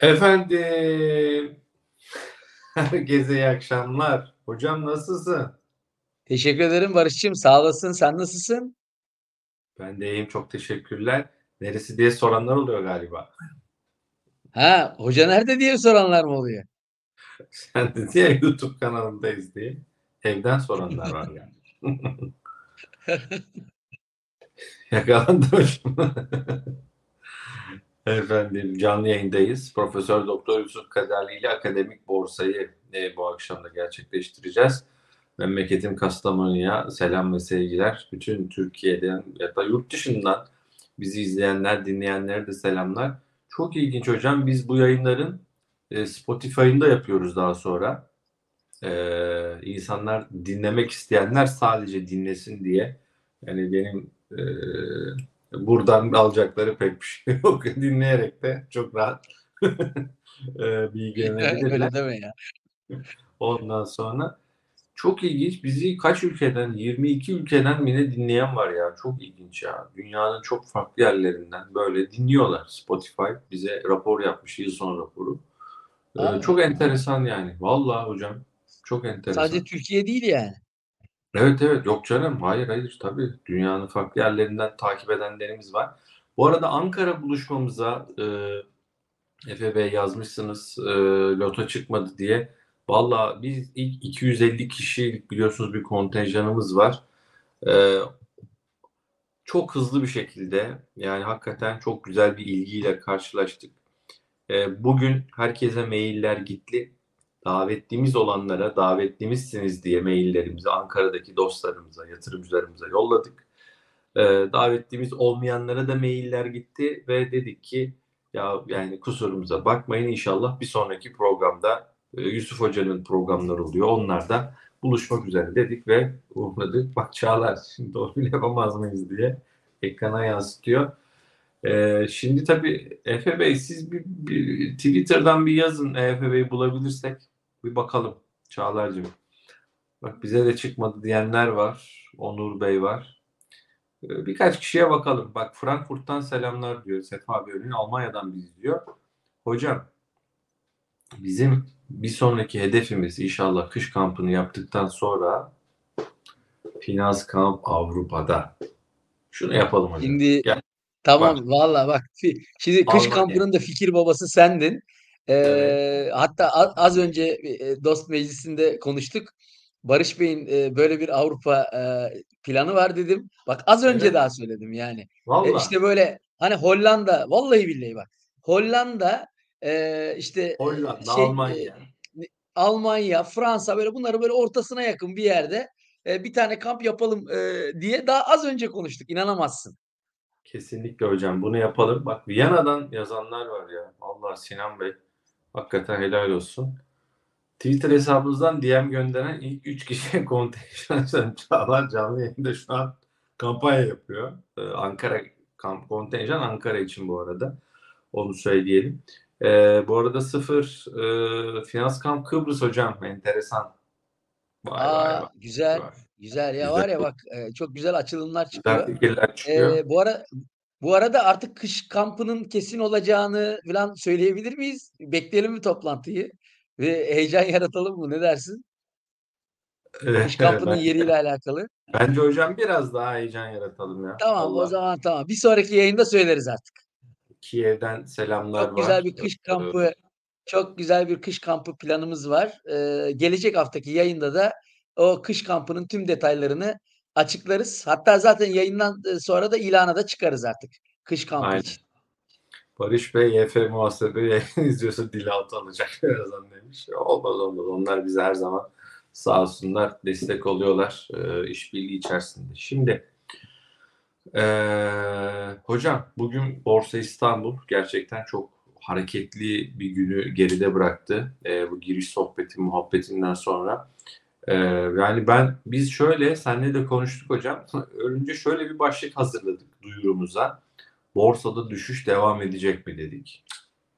Efendim. Herkese iyi akşamlar. Hocam nasılsın? Teşekkür ederim Barış'cığım. Sağ olasın. Sen nasılsın? Ben de iyiyim. Çok teşekkürler. Neresi diye soranlar oluyor galiba. Ha, hoca nerede diye soranlar mı oluyor? Sen de diye YouTube kanalındayız diye. Evden soranlar var yani. Yakalandım hocam. Efendim canlı yayındayız. Profesör Doktor Yusuf Kaderli ile akademik borsayı e, bu akşam da gerçekleştireceğiz. Memleketim Kastamonu'ya selam ve sevgiler. Bütün Türkiye'den ya da yurt dışından bizi izleyenler, dinleyenlere de selamlar. Çok ilginç hocam. Biz bu yayınların e, Spotify'ında yapıyoruz daha sonra. Ee, insanlar dinlemek isteyenler sadece dinlesin diye. Yani benim e, buradan alacakları pek bir şey yok. Dinleyerek de çok rahat e, bilgilenebilirler. Öyle deme ya. Ondan sonra çok ilginç. Bizi kaç ülkeden? 22 ülkeden mi ne dinleyen var ya. Çok ilginç ya. Dünyanın çok farklı yerlerinden böyle dinliyorlar. Spotify bize rapor yapmış. Yıl sonu raporu. Ee, çok enteresan yani. Vallahi hocam. Çok enteresan. Sadece Türkiye değil yani. Evet evet yok canım hayır hayır tabii dünyanın farklı yerlerinden takip edenlerimiz var. Bu arada Ankara buluşmamıza e, Efe Bey yazmışsınız e, loto çıkmadı diye. Valla biz ilk 250 kişilik biliyorsunuz bir kontenjanımız var. E, çok hızlı bir şekilde yani hakikaten çok güzel bir ilgiyle karşılaştık. E, bugün herkese mailler gitti davetlimiz olanlara davetlimizsiniz diye maillerimizi Ankara'daki dostlarımıza, yatırımcılarımıza yolladık. Ee, davetlimiz olmayanlara da mailler gitti ve dedik ki ya yani kusurumuza bakmayın inşallah bir sonraki programda e, Yusuf Hoca'nın programları oluyor. Onlarda buluşmak üzere dedik ve uğurladık. Bak Çağlar şimdi onu bile yapamaz mıyız diye ekrana yansıtıyor. Ee, şimdi tabii Efe Bey siz bir, bir Twitter'dan bir yazın Efe Bey bulabilirsek bir bakalım Çağlar'cığım. Bak bize de çıkmadı diyenler var. Onur Bey var. Ee, birkaç kişiye bakalım. Bak Frankfurt'tan selamlar diyor. Sefa Bey'in Almanya'dan biz diyor. Hocam bizim bir sonraki hedefimiz inşallah kış kampını yaptıktan sonra Finans Kamp Avrupa'da. Şunu yapalım hocam. Şimdi Gel. tamam valla bak şimdi kış Almanya. kampının da fikir babası sendin. Ee, Evet. hatta a- az önce e, dost meclisinde konuştuk. Barış Bey'in e, böyle bir Avrupa e, planı var dedim. Bak az önce Evet. daha söyledim yani. E, Vallahi. işte böyle hani Hollanda vallahi billahi bak. Hollanda e, işte e, Hollanda, şey, Almanya. e, Almanya, Fransa böyle bunları böyle ortasına yakın bir yerde e, bir tane kamp yapalım e, diye daha az önce konuştuk. İnanamazsın. Kesinlikle hocam bunu yapalım. Bak Viyana'dan yazanlar var ya. Allah Sinan Bey hakikaten helal olsun. Twitter hesabımızdan DM gönderen ilk 3 kişiye kontenjan Çağlar canlı yayında şu an kampanya yapıyor. Ee, Ankara kamp kontenjan Ankara için bu arada. Onu söyleyelim. Ee, bu arada sıfır e, Finans Kamp Kıbrıs hocam enteresan. Vay vay Aa, vay. güzel. vay. Güzel ya Güzel. var ya bak e, çok güzel açılımlar Güzel çıkıyor. fikirler çıkıyor. Ee, bu ara bu arada artık kış kampının kesin olacağını falan söyleyebilir miyiz? Bekleyelim mi toplantıyı? Ve heyecan yaratalım mı? Ne dersin? Kış kampının Ben- yeriyle alakalı. Bence hocam biraz daha heyecan yaratalım ya. Tamam o Vallahi. zaman tamam. Bir sonraki yayında söyleriz artık. Kiev'den selamlar Çok var. güzel bir kış kampı çok güzel bir kış kampı planımız var. Ee, gelecek haftaki yayında da o kış kampının tüm detaylarını açıklarız. Hatta zaten yayından e, sonra da ilana da çıkarız artık. Kış kampı Aynen. için. Barış Bey YF muhasebe izliyorsa dil altı alacak birazdan demiş. Olmaz olmaz. Onlar bize her zaman sağ olsunlar destek oluyorlar e, işbirliği içerisinde. Şimdi e, hocam bugün Borsa İstanbul gerçekten çok hareketli bir günü geride bıraktı. E, bu giriş sohbeti muhabbetinden sonra. E, yani ben biz şöyle senle de konuştuk hocam. Önce şöyle bir başlık hazırladık duyurumuza. Borsada düşüş devam edecek mi dedik.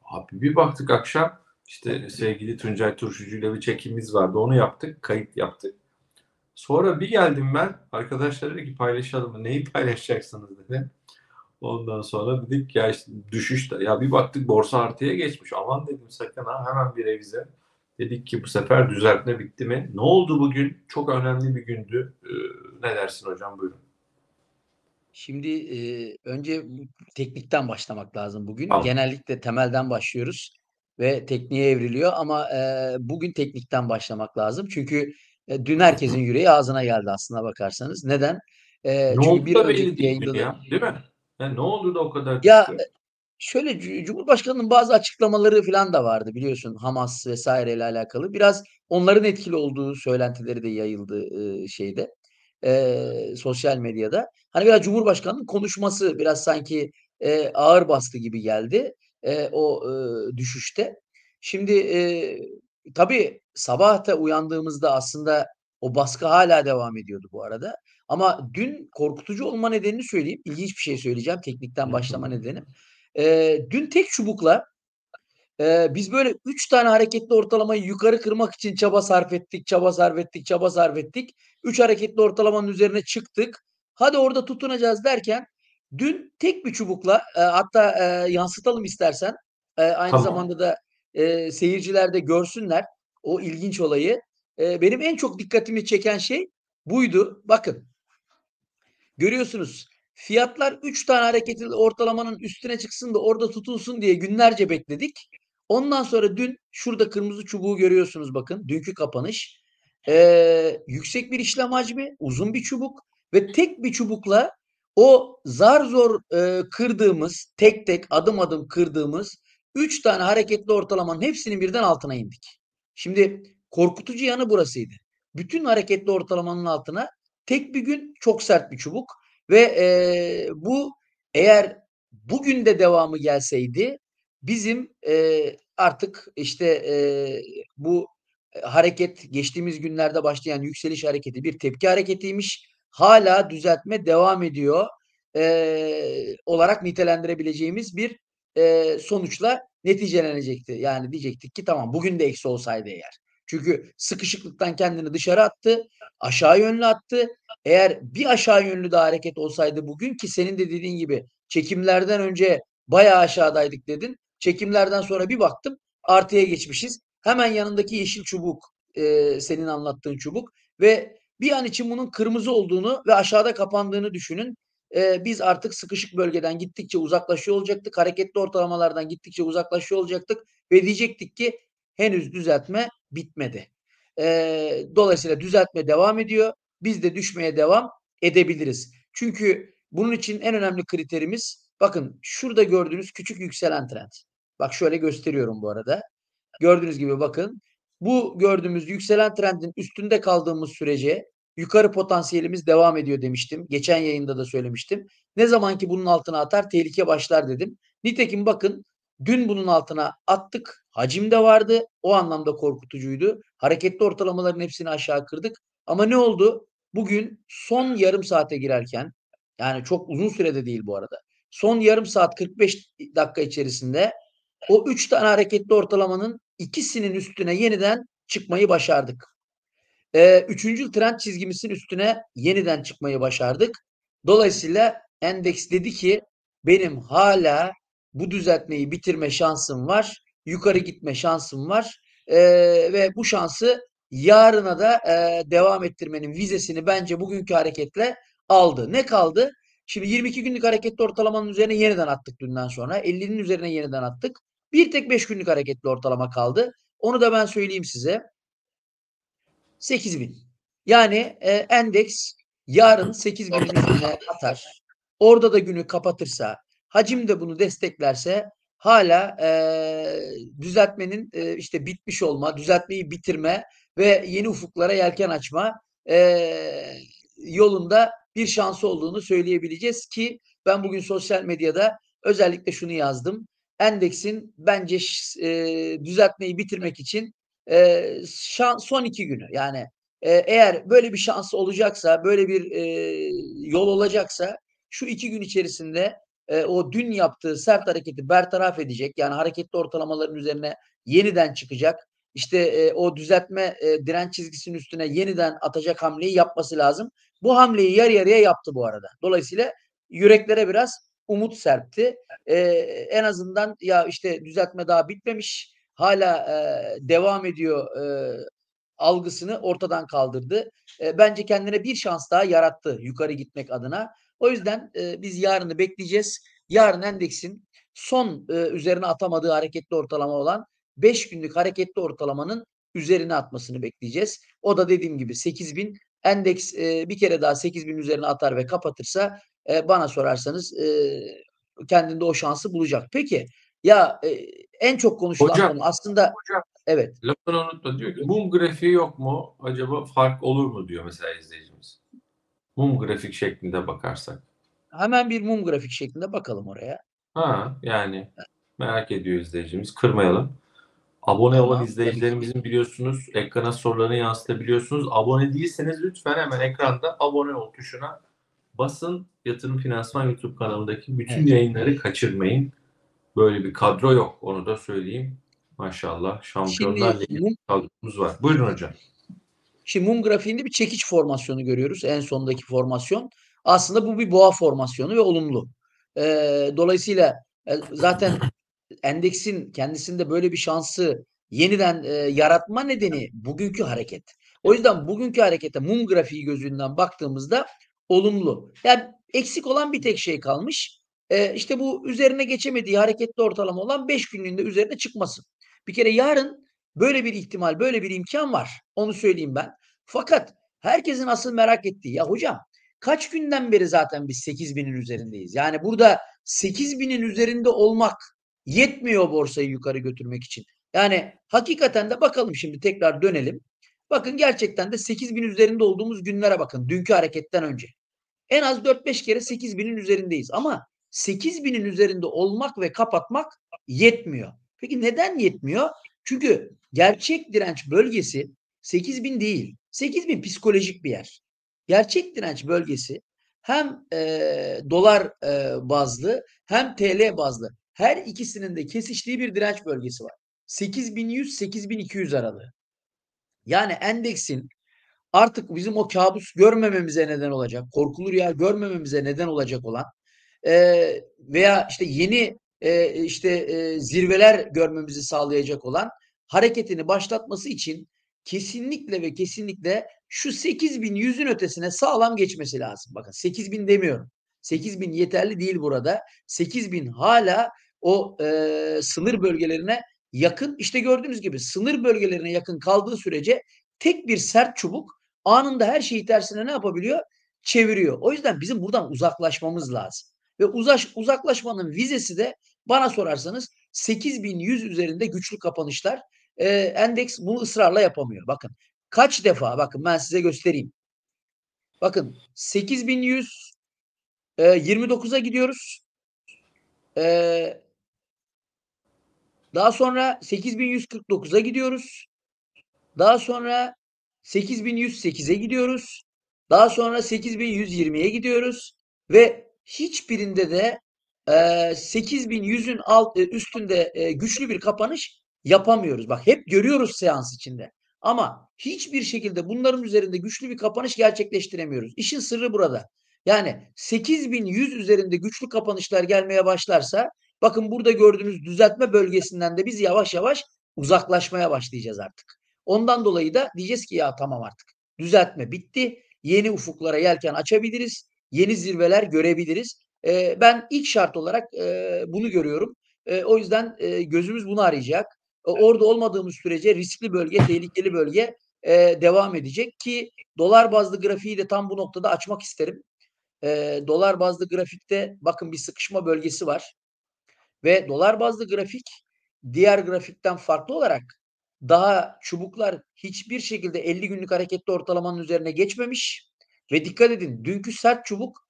Abi bir baktık akşam işte sevgili Tuncay Turşucu ile bir çekimimiz vardı. Onu yaptık. Kayıt yaptık. Sonra bir geldim ben. Arkadaşlar dedi ki paylaşalım? Neyi paylaşacaksınız dedi. Ondan sonra dedik ya işte düşüş de ya bir baktık borsa artıya geçmiş. Aman dedim sakın ha hemen bir revize. Dedik ki bu sefer düzeltme bitti mi? Ne oldu bugün? Çok önemli bir gündü. Ee, ne dersin hocam buyurun. Şimdi, eee, önce teknikten başlamak lazım bugün. Tamam. Genellikle temelden başlıyoruz ve tekniğe evriliyor ama, eee, bugün teknikten başlamak lazım. Çünkü, eee, dün herkesin yüreği ağzına geldi aslına bakarsanız. Neden? Eee, Ne çünkü oldu bir da önceki yayında da ya, değil mi? Yani ne oldu da o kadar Ya? Şöyle cu Cumhurbaşkanı'nın bazı açıklamaları filan da vardı biliyorsun Hamas vs. ile alakalı. Biraz onların etkili olduğu söylentileri de yayıldı, şeyde, eee, sosyal medyada. Hani biraz Cumhurbaşkanı'nın konuşması biraz sanki, eee, ağır bastı gibi geldi, eee, o, ııı, düşüşte. Şimdi, eee, tabii sabah da uyandığımızda aslında o baskı hâlâ devam ediyordu bu arada. Ama dün korkutucu olma nedenini söyleyeyim. İlginç bir şey söyleyeceğim teknikten başlama nedenim. Eee, dün tek çubukla, eee, biz böyle 3 tane hareketli ortalamayı yukarı kırmak için çaba sarf ettik, çaba sarf ettik, çaba sarf ettik. 3 hareketli ortalamanın üzerine çıktık. Hadi orada tutunacağız derken dün tek bir çubukla, eee, hatta, eee, yansıtalım istersen, eee, aynı Tamam. zamanda da, eee, seyirciler de görsünler o ilginç olayı. Eee, benim en çok dikkatimi çeken şey buydu. Bakın. Görüyorsunuz, fiyatlar 3 tane hareketli ortalamanın üstüne çıksın da orada tutulsun diye günlerce bekledik. Ondan sonra dün şurada kırmızı çubuğu görüyorsunuz bakın, dünkü kapanış. Eee, yüksek bir işlem hacmi, uzun bir çubuk ve tek bir çubukla o zar zor, eee, kırdığımız, tek tek, adım adım kırdığımız 3 tane hareketli ortalamanın hepsinin birden altına indik. Şimdi korkutucu yanı burasıydı. Bütün hareketli ortalamanın altına tek bir gün çok sert bir çubuk ve, eee, bu eğer bugün de devamı gelseydi bizim, eee, artık, işte, eee, bu, hareket geçtiğimiz günlerde başlayan yükseliş hareketi bir tepki hareketiymiş. Hâlâ düzeltme devam ediyor, eee, olarak nitelendirebileceğimiz bir, eee, sonuçla neticelenecekti. Yani diyecektik ki tamam bugün de eksi olsaydı eğer. Çünkü sıkışıklıktan kendini dışarı attı, aşağı yönlü attı. Eğer bir aşağı yönlü daha hareket olsaydı bugün ki senin de dediğin gibi çekimlerden önce bayağı aşağıdaydık dedin. Çekimlerden sonra bir baktım artıya geçmişiz. Hemen yanındaki yeşil çubuk, eee, senin anlattığın çubuk ve bir an için bunun kırmızı olduğunu ve aşağıda kapandığını düşünün. Eee, biz artık sıkışık bölgeden gittikçe uzaklaşıyor olacaktık. Hareketli ortalamalardan gittikçe uzaklaşıyor olacaktık ve diyecektik ki henüz düzeltme bitmedi. Eee, dolayısıyla düzeltme devam ediyor. Biz de düşmeye devam edebiliriz. Çünkü bunun için en önemli kriterimiz bakın şurada gördüğünüz küçük yükselen trend. Bak şöyle gösteriyorum bu arada. Gördüğünüz gibi bakın. Bu gördüğümüz yükselen trendin üstünde kaldığımız sürece yukarı potansiyelimiz devam ediyor demiştim. Geçen yayında da söylemiştim. Ne zaman ki bunun altına atar tehlike başlar dedim. Nitekim bakın dün bunun altına attık. Hacim de vardı. O anlamda korkutucuydu. Hareketli ortalamaların hepsini aşağı kırdık. Ama ne oldu? Bugün son yarım saate girerken yani çok uzun sürede değil bu arada. Son yarım saat 45 dakika içerisinde o 3 tane hareketli ortalamanın ikisinin üstüne yeniden çıkmayı başardık. Eee, 3'üncü trend çizgimizin üstüne yeniden çıkmayı başardık. Dolayısıyla endeks dedi ki benim hâlâ bu düzeltmeyi bitirme şansım var. Yukarı gitme şansım var. Eee, ve bu şansı yarına da, eee, devam ettirmenin vizesini bence bugünkü hareketle aldı. Ne kaldı? Şimdi 22 günlük hareketli ortalamanın üzerine yeniden attık dünden sonra. 50'nin üzerine yeniden attık. Bir tek 5 günlük hareketli ortalama kaldı. Onu da ben söyleyeyim size. 8.000. Yani, eee, endeks yarın 8.000'in üstüne atar. Orada da günü kapatırsa, hacim de bunu desteklerse hâlâ, eee, düzeltmenin, eee, işte bitmiş olma, düzeltmeyi bitirme ve yeni ufuklara yelken açma, eee, yolunda bir şansı olduğunu söyleyebileceğiz ki ben bugün sosyal medyada özellikle şunu yazdım. Endeksin bence eee, düzeltmeyi bitirmek için, eee, şan son 2 günü. Yani, eee, eğer böyle bir şansı olacaksa, böyle bir, eee, yol olacaksa şu 2 gün içerisinde, eee, o dün yaptığı sert hareketi bertaraf edecek. Yani hareketli ortalamaların üzerine yeniden çıkacak. İşte, eee, o düzeltme, eee, direnç çizgisinin üstüne yeniden atacak hamleyi yapması lazım. Bu hamleyi yarı yarıya yaptı bu arada. Dolayısıyla yüreklere biraz umut serpti. Eee, en azından ya işte düzeltme daha bitmemiş, hala eee, devam ediyor eee, algısını ortadan kaldırdı. Eee, bence kendine bir şans daha yarattı yukarı gitmek adına. O yüzden eee, biz yarını bekleyeceğiz. Yarın endeksin son eee, üzerine atamadığı hareketli ortalama olan 5 günlük hareketli ortalamanın üzerine atmasını bekleyeceğiz. O da dediğim gibi 8000 endeks eee, bir kere daha 8000 üzerine atar ve kapatırsa eee, bana sorarsanız eee, kendinde o şansı bulacak. Peki ya eee, en çok konuşulan Hocam, konu aslında hocam evet. lafını unutma diyor ki mum grafiği yok mu? Acaba fark olur mu diyor mesela izleyicimiz. Mum grafik şeklinde bakarsak. Hemen bir mum grafik şeklinde bakalım oraya. Ha, yani merak ediyor izleyicimiz. Kırmayalım. Abone Tamam, olan izleyicilerimizin biliyorsunuz ekrana sorularını yansıtabiliyorsunuz. Abone değilseniz lütfen hemen ekranda abone ol tuşuna basın. Yatırım Finansman YouTube kanalındaki bütün Evet. yayınları kaçırmayın. Böyle bir kadro yok. Onu da söyleyeyim. Maşallah Şampiyonlar Ligi kadromuz var. Buyurun hocam. Şimdi mum grafiğinde bir çekiç formasyonu görüyoruz. En sondaki formasyon. Aslında bu bir boğa formasyonu ve olumlu. Eee, dolayısıyla e, zaten endeksin kendisinde böyle bir şansı yeniden e, yaratma nedeni bugünkü hareket. O yüzden bugünkü harekete mum grafiği gözünden baktığımızda olumlu. Yani eksik olan bir tek şey kalmış. E, işte bu üzerine geçemediği hareketli ortalama olan 5 günlüğünde üzerine çıkması. Bir kere yarın böyle bir ihtimal, böyle bir imkan var. Onu söyleyeyim ben. Fakat herkesin asıl merak ettiği ya hocam kaç günden beri zaten biz 8000'in üzerindeyiz. Yani burada 8000'in üzerinde olmak yetmiyor borsayı yukarı götürmek için. Yani hakikaten de bakalım şimdi tekrar dönelim. Bakın gerçekten de 8000 üzerinde olduğumuz günlere bakın. Dünkü hareketten önce. En az 4-5 kere 8000'in üzerindeyiz ama 8000'in üzerinde olmak ve kapatmak yetmiyor. Peki neden yetmiyor? Çünkü gerçek direnç bölgesi 8000 değil. 8000 psikolojik bir yer. Gerçek direnç bölgesi hem e, dolar e, bazlı hem TL bazlı her ikisinin de kesiştiği bir direnç bölgesi var. 8100-8200 aralığı. Yani endeksin artık bizim o kabus görmememize neden olacak, korkulu rüya görmememize neden olacak olan e, veya işte yeni e, işte e, zirveler görmemizi sağlayacak olan hareketini başlatması için kesinlikle ve kesinlikle şu 8100'ün ötesine sağlam geçmesi lazım. Bakın 8000 demiyorum. 8000 yeterli değil burada. 8000 hala o e, sınır bölgelerine yakın. İşte gördüğünüz gibi sınır bölgelerine yakın kaldığı sürece tek bir sert çubuk anında her şeyi tersine ne yapabiliyor? Çeviriyor. O yüzden bizim buradan uzaklaşmamız lazım. Ve uzaş, uzaklaşmanın vizesi de bana sorarsanız 8100 üzerinde güçlü kapanışlar. E, endeks bunu ısrarla yapamıyor. Bakın kaç defa bakın ben size göstereyim. Bakın 8100 e, 29'a gidiyoruz. E, daha sonra 8149'a gidiyoruz. Daha sonra 8108'e gidiyoruz. Daha sonra 8120'ye gidiyoruz ve hiçbirinde de e, 8100'ün alt üstünde e, güçlü bir kapanış yapamıyoruz. Bak hep görüyoruz seans içinde. Ama hiçbir şekilde bunların üzerinde güçlü bir kapanış gerçekleştiremiyoruz. İşin sırrı burada. Yani 8100 üzerinde güçlü kapanışlar gelmeye başlarsa bakın burada gördüğünüz düzeltme bölgesinden de biz yavaş yavaş uzaklaşmaya başlayacağız artık. Ondan dolayı da diyeceğiz ki ya tamam artık düzeltme bitti. Yeni ufuklara yelken açabiliriz. Yeni zirveler görebiliriz. E, ben ilk şart olarak e, bunu görüyorum. E, o yüzden e, gözümüz bunu arayacak. E, orada olmadığımız sürece riskli bölge, tehlikeli bölge e, devam edecek ki dolar bazlı grafiği de tam bu noktada açmak isterim. E, dolar bazlı grafikte bakın bir sıkışma bölgesi var. Ve dolar bazlı grafik diğer grafikten farklı olarak daha çubuklar hiçbir şekilde 50 günlük hareketli ortalamanın üzerine geçmemiş ve dikkat edin dünkü sert çubuk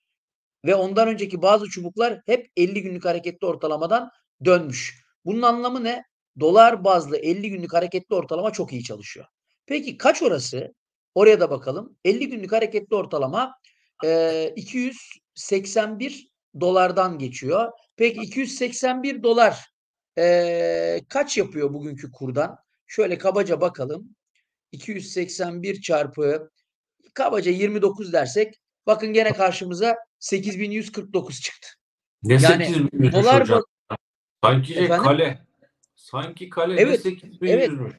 ve ondan önceki bazı çubuklar hep 50 günlük hareketli ortalamadan dönmüş. Bunun anlamı ne? Dolar bazlı 50 günlük hareketli ortalama çok iyi çalışıyor. Peki kaç orası? Oraya da bakalım. 50 günlük hareketli ortalama e, 281 dolardan geçiyor. Peki 281 dolar e, kaç yapıyor bugünkü kurdan? Şöyle kabaca bakalım. 281 çarpı kabaca 29 dersek bakın gene karşımıza 8149 çıktı. Ne Yani 8.100'müş dolar hocam? Sanki şey Efendim? kale. Sanki kale Evet, evet. 8.100'müş?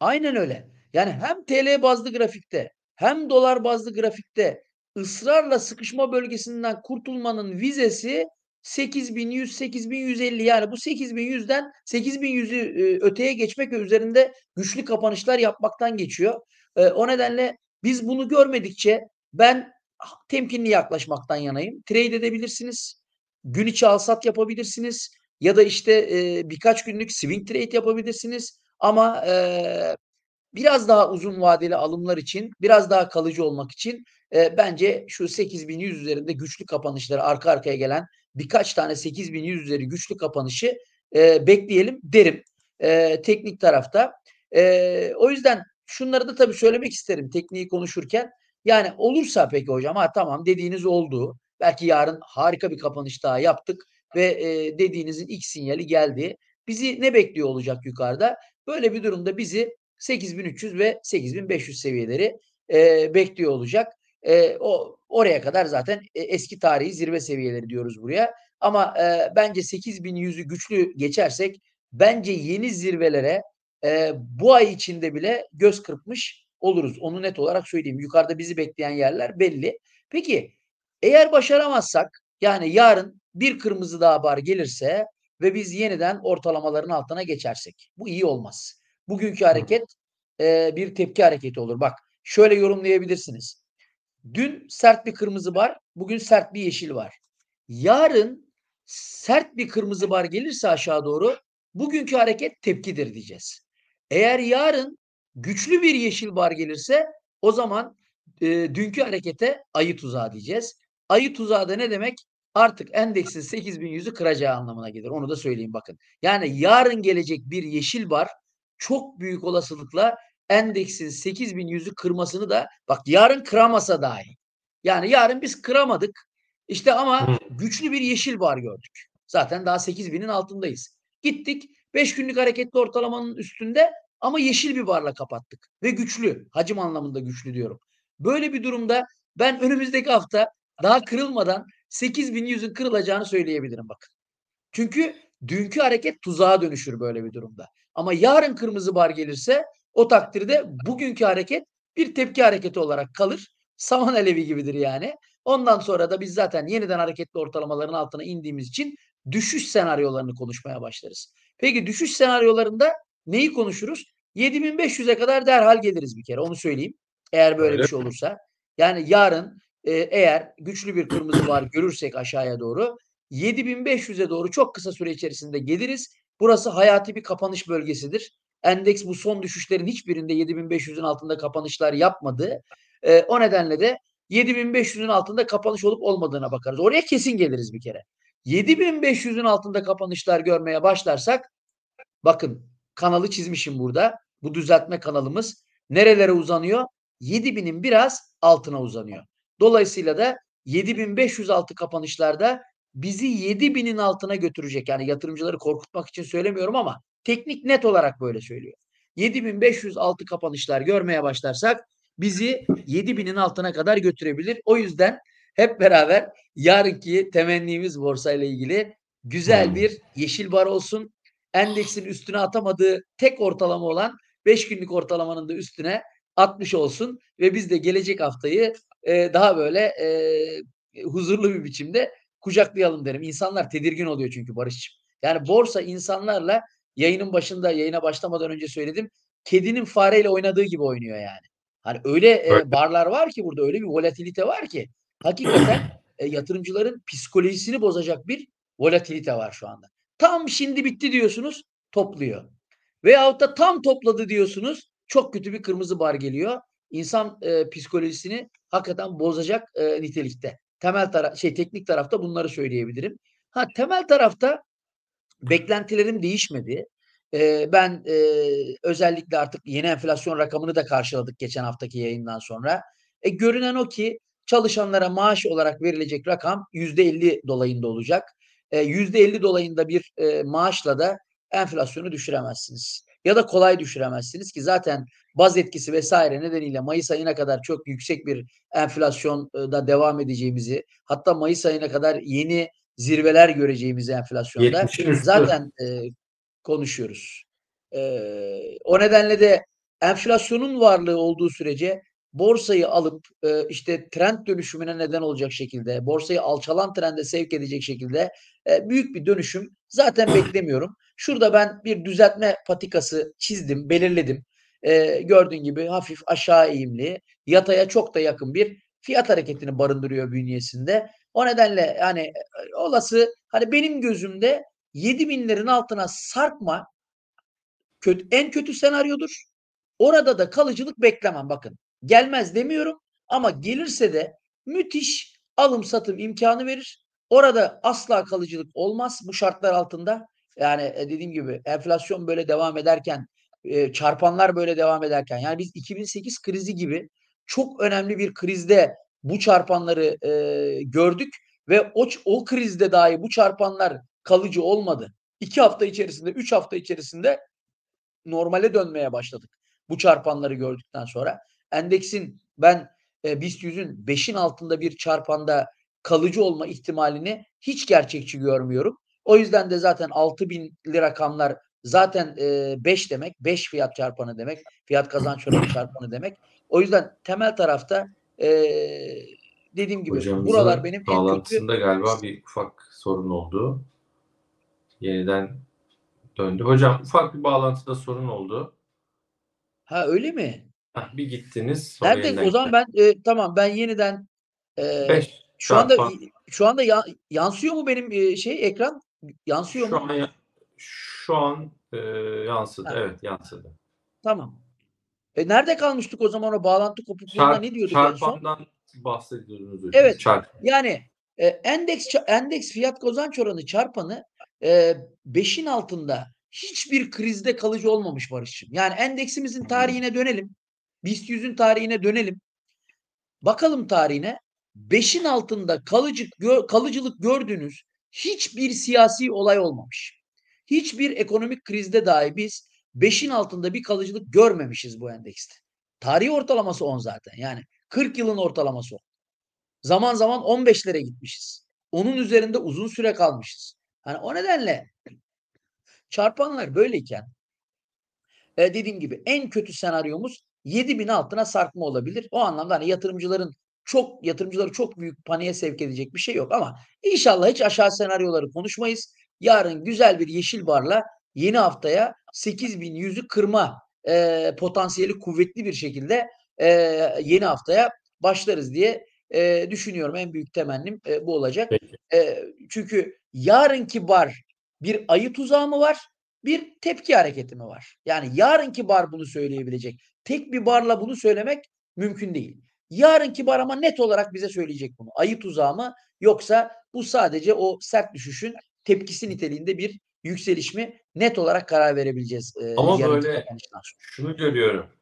Aynen öyle. Yani hem TL bazlı grafikte hem dolar bazlı grafikte ısrarla sıkışma bölgesinden kurtulmanın vizesi 8.100, 8.150 yani bu 8.100'den 8.100'ü, eee, öteye geçmek ve üzerinde güçlü kapanışlar yapmaktan geçiyor. Eee, o nedenle biz bunu görmedikçe ben temkinli yaklaşmaktan yanayım. Trade edebilirsiniz. Gün içi al-sat yapabilirsiniz ya da, işte, eee, birkaç günlük swing trade yapabilirsiniz ama, eee, biraz daha uzun vadeli alımlar için, biraz daha kalıcı olmak için, eee, bence şu 8.100 üzerinde güçlü kapanışları arka arkaya gelen birkaç tane 8.100 üzeri güçlü kapanışı, eee, bekleyelim derim, eee, teknik tarafta. Eee, o yüzden şunları da tabii söylemek isterim tekniği konuşurken. Yani olursa peki hocam, ha, tamam dediğiniz oldu. Belki yarın harika bir kapanış daha yaptık ve, eee, dediğinizin ilk sinyali geldi. Bizi ne bekliyor olacak yukarıda? Böyle bir durumda bizi 8.300 ve 8.500 seviyeleri, eee, bekliyor olacak. Eee, o oraya kadar zaten e eski tarihi zirve seviyeleri diyoruz buraya ama, eee, bence 8.100'ü güçlü geçersek bence yeni zirvelere, eee, bu ay içinde bile göz kırpmış oluruz. Onu net olarak söyleyeyim. Yukarıda bizi bekleyen yerler belli. Peki, eğer başaramazsak, yani yarın bir kırmızı daha bar gelirse ve biz yeniden ortalamaların altına geçersek bu iyi olmaz. Bugünkü hareket, eee, bir tepki hareketi olur. Bak, şöyle yorumlayabilirsiniz. Dün sert bir kırmızı bar, bugün sert bir yeşil var. Yarın sert bir kırmızı bar gelirse aşağı doğru bugünkü hareket tepkidir diyeceğiz. Eğer yarın güçlü bir yeşil bar gelirse o zaman, eee, dünkü harekete ayı tuzağı diyeceğiz. Ayı tuzağı da ne demek? Artık endeksin 8.100'ü kıracağı anlamına gelir. Onu da söyleyeyim bakın. Yani yarın gelecek bir yeşil bar çok büyük olasılıkla endeksin 8.100'ü kırmasını da bak yarın kıramasa dahi. Yani yarın biz kıramadık. İşte ama güçlü bir yeşil bar gördük. Zaten daha 8.000'in altındayız. Gittik 5 günlük hareketli ortalamanın üstünde ama yeşil bir barla kapattık ve güçlü. Hacim anlamında güçlü diyorum. Böyle bir durumda ben önümüzdeki hafta daha kırılmadan 8.100'ün kırılacağını söyleyebilirim bakın. Çünkü dünkü hareket tuzağa dönüşür böyle bir durumda. Ama yarın kırmızı bar gelirse o takdirde bugünkü hareket bir tepki hareketi olarak kalır. Saman alevi gibidir yani. Ondan sonra da biz zaten yeniden hareketli ortalamaların altına indiğimiz için düşüş senaryolarını konuşmaya başlarız. Peki düşüş senaryolarında neyi konuşuruz? 7.500'e kadar derhal geliriz bir kere onu söyleyeyim. Eğer böyle Öyle bir şey olursa. Yani yarın, eee, eğer güçlü bir kırmızı bar görürsek aşağıya doğru 7.500'e doğru çok kısa süre içerisinde geliriz. Burası hayati bir kapanış bölgesidir. Endeks bu son düşüşlerin hiçbirinde 7.500'ün altında kapanışlar yapmadı. Eee, o nedenle de 7.500'ün altında kapanış olup olmadığına bakarız. Oraya kesin geliriz bir kere. 7.500'ün altında kapanışlar görmeye başlarsak bakın kanalı çizmişim burada. Bu düzeltme kanalımız nerelere uzanıyor? 7.000'in biraz altına uzanıyor. Dolayısıyla da 7.500 altı kapanışlarda bizi 7.000'in altına götürecek. Yani yatırımcıları korkutmak için söylemiyorum ama teknik net olarak böyle söylüyor. 7.500 altı kapanışlar görmeye başlarsak bizi 7.000'in altına kadar götürebilir. O yüzden hep beraber yarınki temennimiz borsayla ilgili güzel Hımm. bir yeşil bar olsun. Endeksin üstüne atamadığı tek ortalama olan 5 günlük ortalamanın da üstüne atmış olsun ve biz de gelecek haftayı, eee, daha böyle, eee, huzurlu bir biçimde kucaklayalım derim. İnsanlar tedirgin oluyor çünkü Barış'cığım. Yani borsa insanlarla yayının başında, yayına başlamadan önce söyledim. Kedinin fareyle oynadığı gibi oynuyor yani. Hani öyle, eee, barlar var ki burada, öyle bir volatilite var ki hakikaten, eee, yatırımcıların psikolojisini bozacak bir volatilite var şu anda. Tam şimdi bitti diyorsunuz, topluyor. Veyahut da tam topladı diyorsunuz, çok kötü bir kırmızı bar geliyor. İnsan, eee, psikolojisini hakikaten bozacak, eee, nitelikte. Temel tara şey teknik tarafta bunları söyleyebilirim. Ha, temel tarafta beklentilerim değişmedi. Eee, ben, eee, özellikle artık yeni enflasyon rakamını da karşıladık geçen haftaki yayından sonra. E, görünen o ki çalışanlara maaş olarak verilecek rakam %50 dolayında olacak. Eee, %50 dolayında bir, eee, maaşla da enflasyonu düşüremezsiniz ya da kolay düşüremezsiniz ki zaten baz etkisi vs. nedeniyle mayıs ayına kadar çok yüksek bir enflasyon ııı, da devam edeceğimizi hatta mayıs ayına kadar yeni zirveler göreceğimiz enflasyonda 70'in üstü. zaten e, konuşuyoruz. E, o nedenle de enflasyonun varlığı olduğu sürece borsayı alıp e, işte trend dönüşümüne neden olacak şekilde, borsayı alçalan trende sevk edecek şekilde e, büyük bir dönüşüm zaten beklemiyorum. Şurada ben bir düzeltme patikası çizdim, belirledim. E, gördüğün gibi hafif aşağı eğimli, yataya çok da yakın bir fiyat hareketini barındırıyor bünyesinde. O nedenle yani olası hani benim gözümde 7 binlerin altına sarkma kötü, en kötü senaryodur. Orada da kalıcılık beklemem bakın. Gelmez demiyorum ama gelirse de müthiş alım satım imkanı verir. Orada asla kalıcılık olmaz bu şartlar altında. Yani dediğim gibi enflasyon böyle devam ederken, çarpanlar böyle devam ederken yani biz 2008 krizi gibi çok önemli bir krizde bu çarpanları e, gördük ve o, o krizde dahi bu çarpanlar kalıcı olmadı. İki hafta içerisinde, üç hafta içerisinde normale dönmeye başladık. Bu çarpanları gördükten sonra. Endeksin ben e, BIST 100'ün 5'in altında bir çarpanda kalıcı olma ihtimalini hiç gerçekçi görmüyorum. O yüzden de zaten 6000'li rakamlar zaten 5 e, demek. 5 fiyat çarpanı demek. Fiyat kazanç oranı çarpanı demek. O yüzden temel tarafta e, dediğim gibi Hocamızın buralar benim en bağlantısında kötü... galiba bir ufak sorun oldu. Yeniden döndü. Hocam ufak bir bağlantıda sorun oldu. Ha öyle mi? Heh, bir gittiniz. Nerede? O zaman ben e, tamam ben yeniden e, Beş şu anda şu anda ya, yansıyor mu benim e, şey ekran? Yansıyor şu mu? An, şu an e, yansıdı. Ha. Evet yansıdı. Tamam. E nerede kalmıştık o zaman o bağlantı kopukluğunda Çarp, ne diyorduk çarpandan en son? bahsediyordunuz hocam. Evet. Çarp. Yani e, endeks endeks fiyat kazanç oranı çarpanı e, 5'in altında hiçbir krizde kalıcı olmamış Barış'cığım. Yani endeksimizin tarihine dönelim. BIST 100'ün tarihine dönelim. Bakalım tarihine. 5'in altında kalıcı, kalıcılık gördüğünüz hiçbir siyasi olay olmamış. Hiçbir ekonomik krizde dahi biz 5'in altında bir kalıcılık görmemişiz bu endekste. Tarihi ortalaması 10 zaten. Yani 40 yılın ortalaması 10. Zaman zaman 15'lere gitmişiz. Onun üzerinde uzun süre kalmışız. Hani o nedenle çarpanlar böyleyken e, dediğim gibi en kötü senaryomuz 7000 altına sarkma olabilir. O anlamda hani yatırımcıların çok yatırımcıları çok büyük paniğe sevk edecek bir şey yok ama inşallah hiç aşağı senaryoları konuşmayız. Yarın güzel bir yeşil barla yeni haftaya 8100'ü kırma e, potansiyeli kuvvetli bir şekilde e, yeni haftaya başlarız diye e, düşünüyorum. En büyük temennim e, bu olacak. E, çünkü yarınki bar bir ayı tuzağı mı var? Bir tepki hareketi mi var? Yani yarınki bar bunu söyleyebilecek. Tek bir barla bunu söylemek mümkün değil. Yarınki bar ama net olarak bize söyleyecek bunu. Ayı tuzağı mı yoksa bu sadece o sert düşüşün tepkisi niteliğinde bir yükseliş mi net olarak karar verebileceğiz. E, ama böyle şunu görüyorum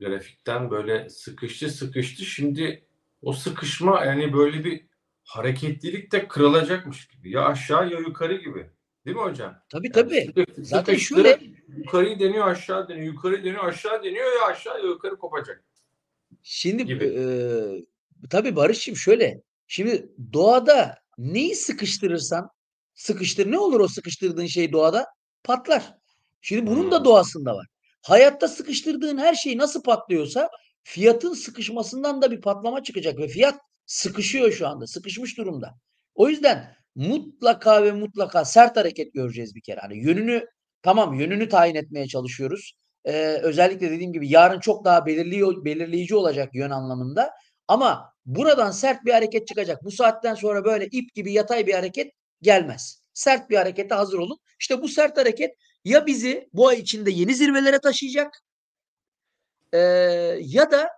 grafikten böyle sıkıştı sıkıştı şimdi o sıkışma yani böyle bir hareketlilik de kırılacakmış gibi. Ya aşağı ya yukarı gibi. Değil mi hocam? Tabii yani tabii. Zaten şöyle yukarı deniyor aşağı deniyor yukarı deniyor aşağı deniyor ya aşağı ya yukarı kopacak. Şimdi e, tabii Barış'cığım şöyle. Şimdi doğada neyi sıkıştırırsan sıkıştır ne olur o sıkıştırdığın şey doğada? Patlar. Şimdi bunun da doğasında var. Hayatta sıkıştırdığın her şey nasıl patlıyorsa fiyatın sıkışmasından da bir patlama çıkacak ve fiyat sıkışıyor şu anda. Sıkışmış durumda. O yüzden mutlaka ve mutlaka sert hareket göreceğiz bir kere. Hani yönünü tamam yönünü tayin etmeye çalışıyoruz. Ee, özellikle dediğim gibi yarın çok daha belirli, belirleyici olacak yön anlamında. Ama buradan sert bir hareket çıkacak. Bu saatten sonra böyle ip gibi yatay bir hareket gelmez. Sert bir harekete hazır olun. İşte bu sert hareket ya bizi bu ay içinde yeni zirvelere taşıyacak e, ya da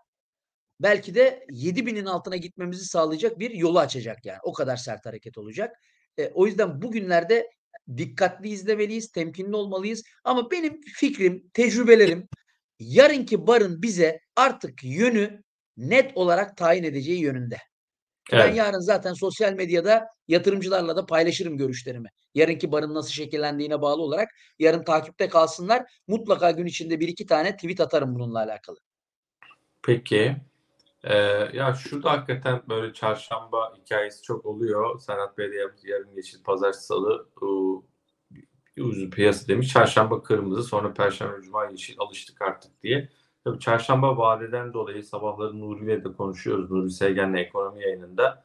belki de 7000'in altına gitmemizi sağlayacak bir yolu açacak yani. O kadar sert hareket olacak. E, o yüzden bugünlerde dikkatli izlemeliyiz, temkinli olmalıyız. Ama benim fikrim, tecrübelerim yarınki barın bize artık yönü net olarak tayin edeceği yönünde. Evet. Ben yarın zaten sosyal medyada yatırımcılarla da paylaşırım görüşlerimi. Yarınki barın nasıl şekillendiğine bağlı olarak yarın takipte kalsınlar. Mutlaka gün içinde bir iki tane tweet atarım bununla alakalı. Peki. Ee, ya şurada hakikaten böyle çarşamba hikayesi çok oluyor. Serhat Bey de. Yarın yeşil, pazar, salı uzun piyasa demiş. Çarşamba kırmızı, sonra perşembe, cuma yeşil alıştık artık diye. Tabii çarşamba vadeden dolayı sabahları Nuri ile de konuşuyoruz. Nuri Sevgen'le ekonomi yayınında.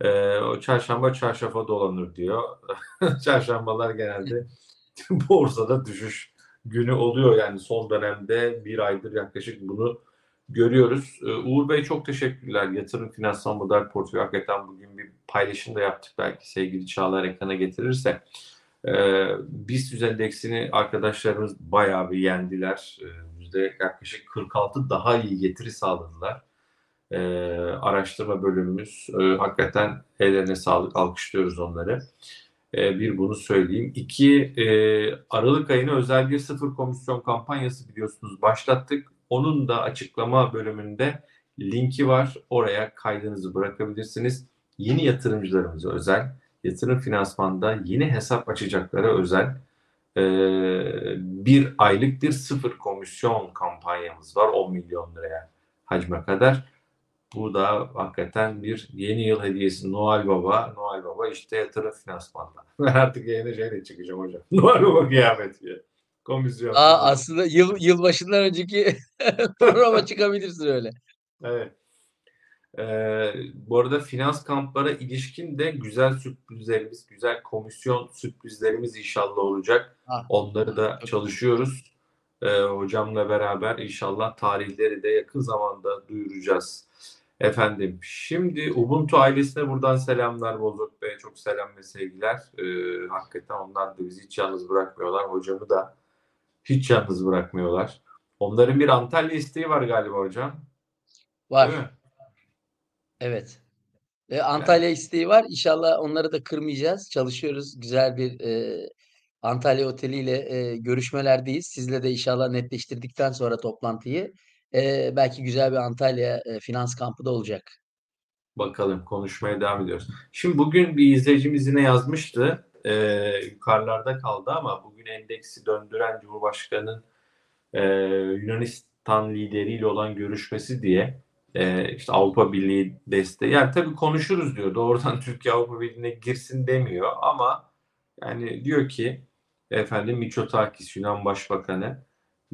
Ee, o çarşamba çarşafa dolanır diyor. Çarşambalar genelde borsada düşüş günü oluyor. Yani son dönemde bir aydır yaklaşık bunu görüyoruz. Ee, Uğur Bey çok teşekkürler. Yatırım Finansal Model Portföy hakikaten bugün bir paylaşım da yaptık. Belki sevgili Çağlar ekrana getirirse. Ee, BIST endeksini arkadaşlarımız bayağı bir yendiler. Ee, yüzde yaklaşık 46 daha iyi getiri sağladılar. Ee, araştırma bölümümüz e, hakikaten ellerine sağlık alkışlıyoruz onları. Ee, bir bunu söyleyeyim. İki e, Aralık ayına özel bir sıfır komisyon kampanyası biliyorsunuz başlattık. Onun da açıklama bölümünde linki var. Oraya kaydınızı bırakabilirsiniz. Yeni yatırımcılarımıza özel, yatırım finansmanda yeni hesap açacaklara özel e, bir aylık bir sıfır komisyon kampanyamız var 10 milyon liraya hacme kadar. Bu da hakikaten bir yeni yıl hediyesi Noel Baba. Noel Baba işte yatırım finansmanda. Ben artık yeni şeyle çıkacağım hocam. Noel Baba kıyamet diye. Komisyon. Aa, aslında yıl yılbaşından önceki programa çıkabilirsin öyle. Evet. Ee, bu arada finans kamplara ilişkin de güzel sürprizlerimiz, güzel komisyon sürprizlerimiz inşallah olacak. Ha. Onları da çalışıyoruz. Ee, hocamla beraber inşallah tarihleri de yakın zamanda duyuracağız. Efendim şimdi Ubuntu ailesine buradan selamlar Bozok Bey. Çok selam ve sevgiler. Ee, hakikaten onlar da bizi hiç yalnız bırakmıyorlar. Hocamı da hiç yalnız bırakmıyorlar. Onların bir Antalya isteği var galiba hocam. Var. Evet. E, Antalya isteği var. İnşallah onları da kırmayacağız. Çalışıyoruz. Güzel bir e, Antalya Oteli ile e, görüşmelerdeyiz. Sizle de inşallah netleştirdikten sonra toplantıyı e, belki güzel bir Antalya e, finans kampı da olacak. Bakalım konuşmaya devam ediyoruz. Şimdi bugün bir izleyicimiz yine yazmıştı. Ee, yukarılarda kaldı ama bugün endeksi döndüren Cumhurbaşkanı'nın e, Yunanistan lideriyle olan görüşmesi diye e, işte Avrupa Birliği desteği. Yani tabii konuşuruz diyor. Doğrudan Türkiye Avrupa Birliği'ne girsin demiyor ama yani diyor ki efendim Mitsotakis Yunan Başbakanı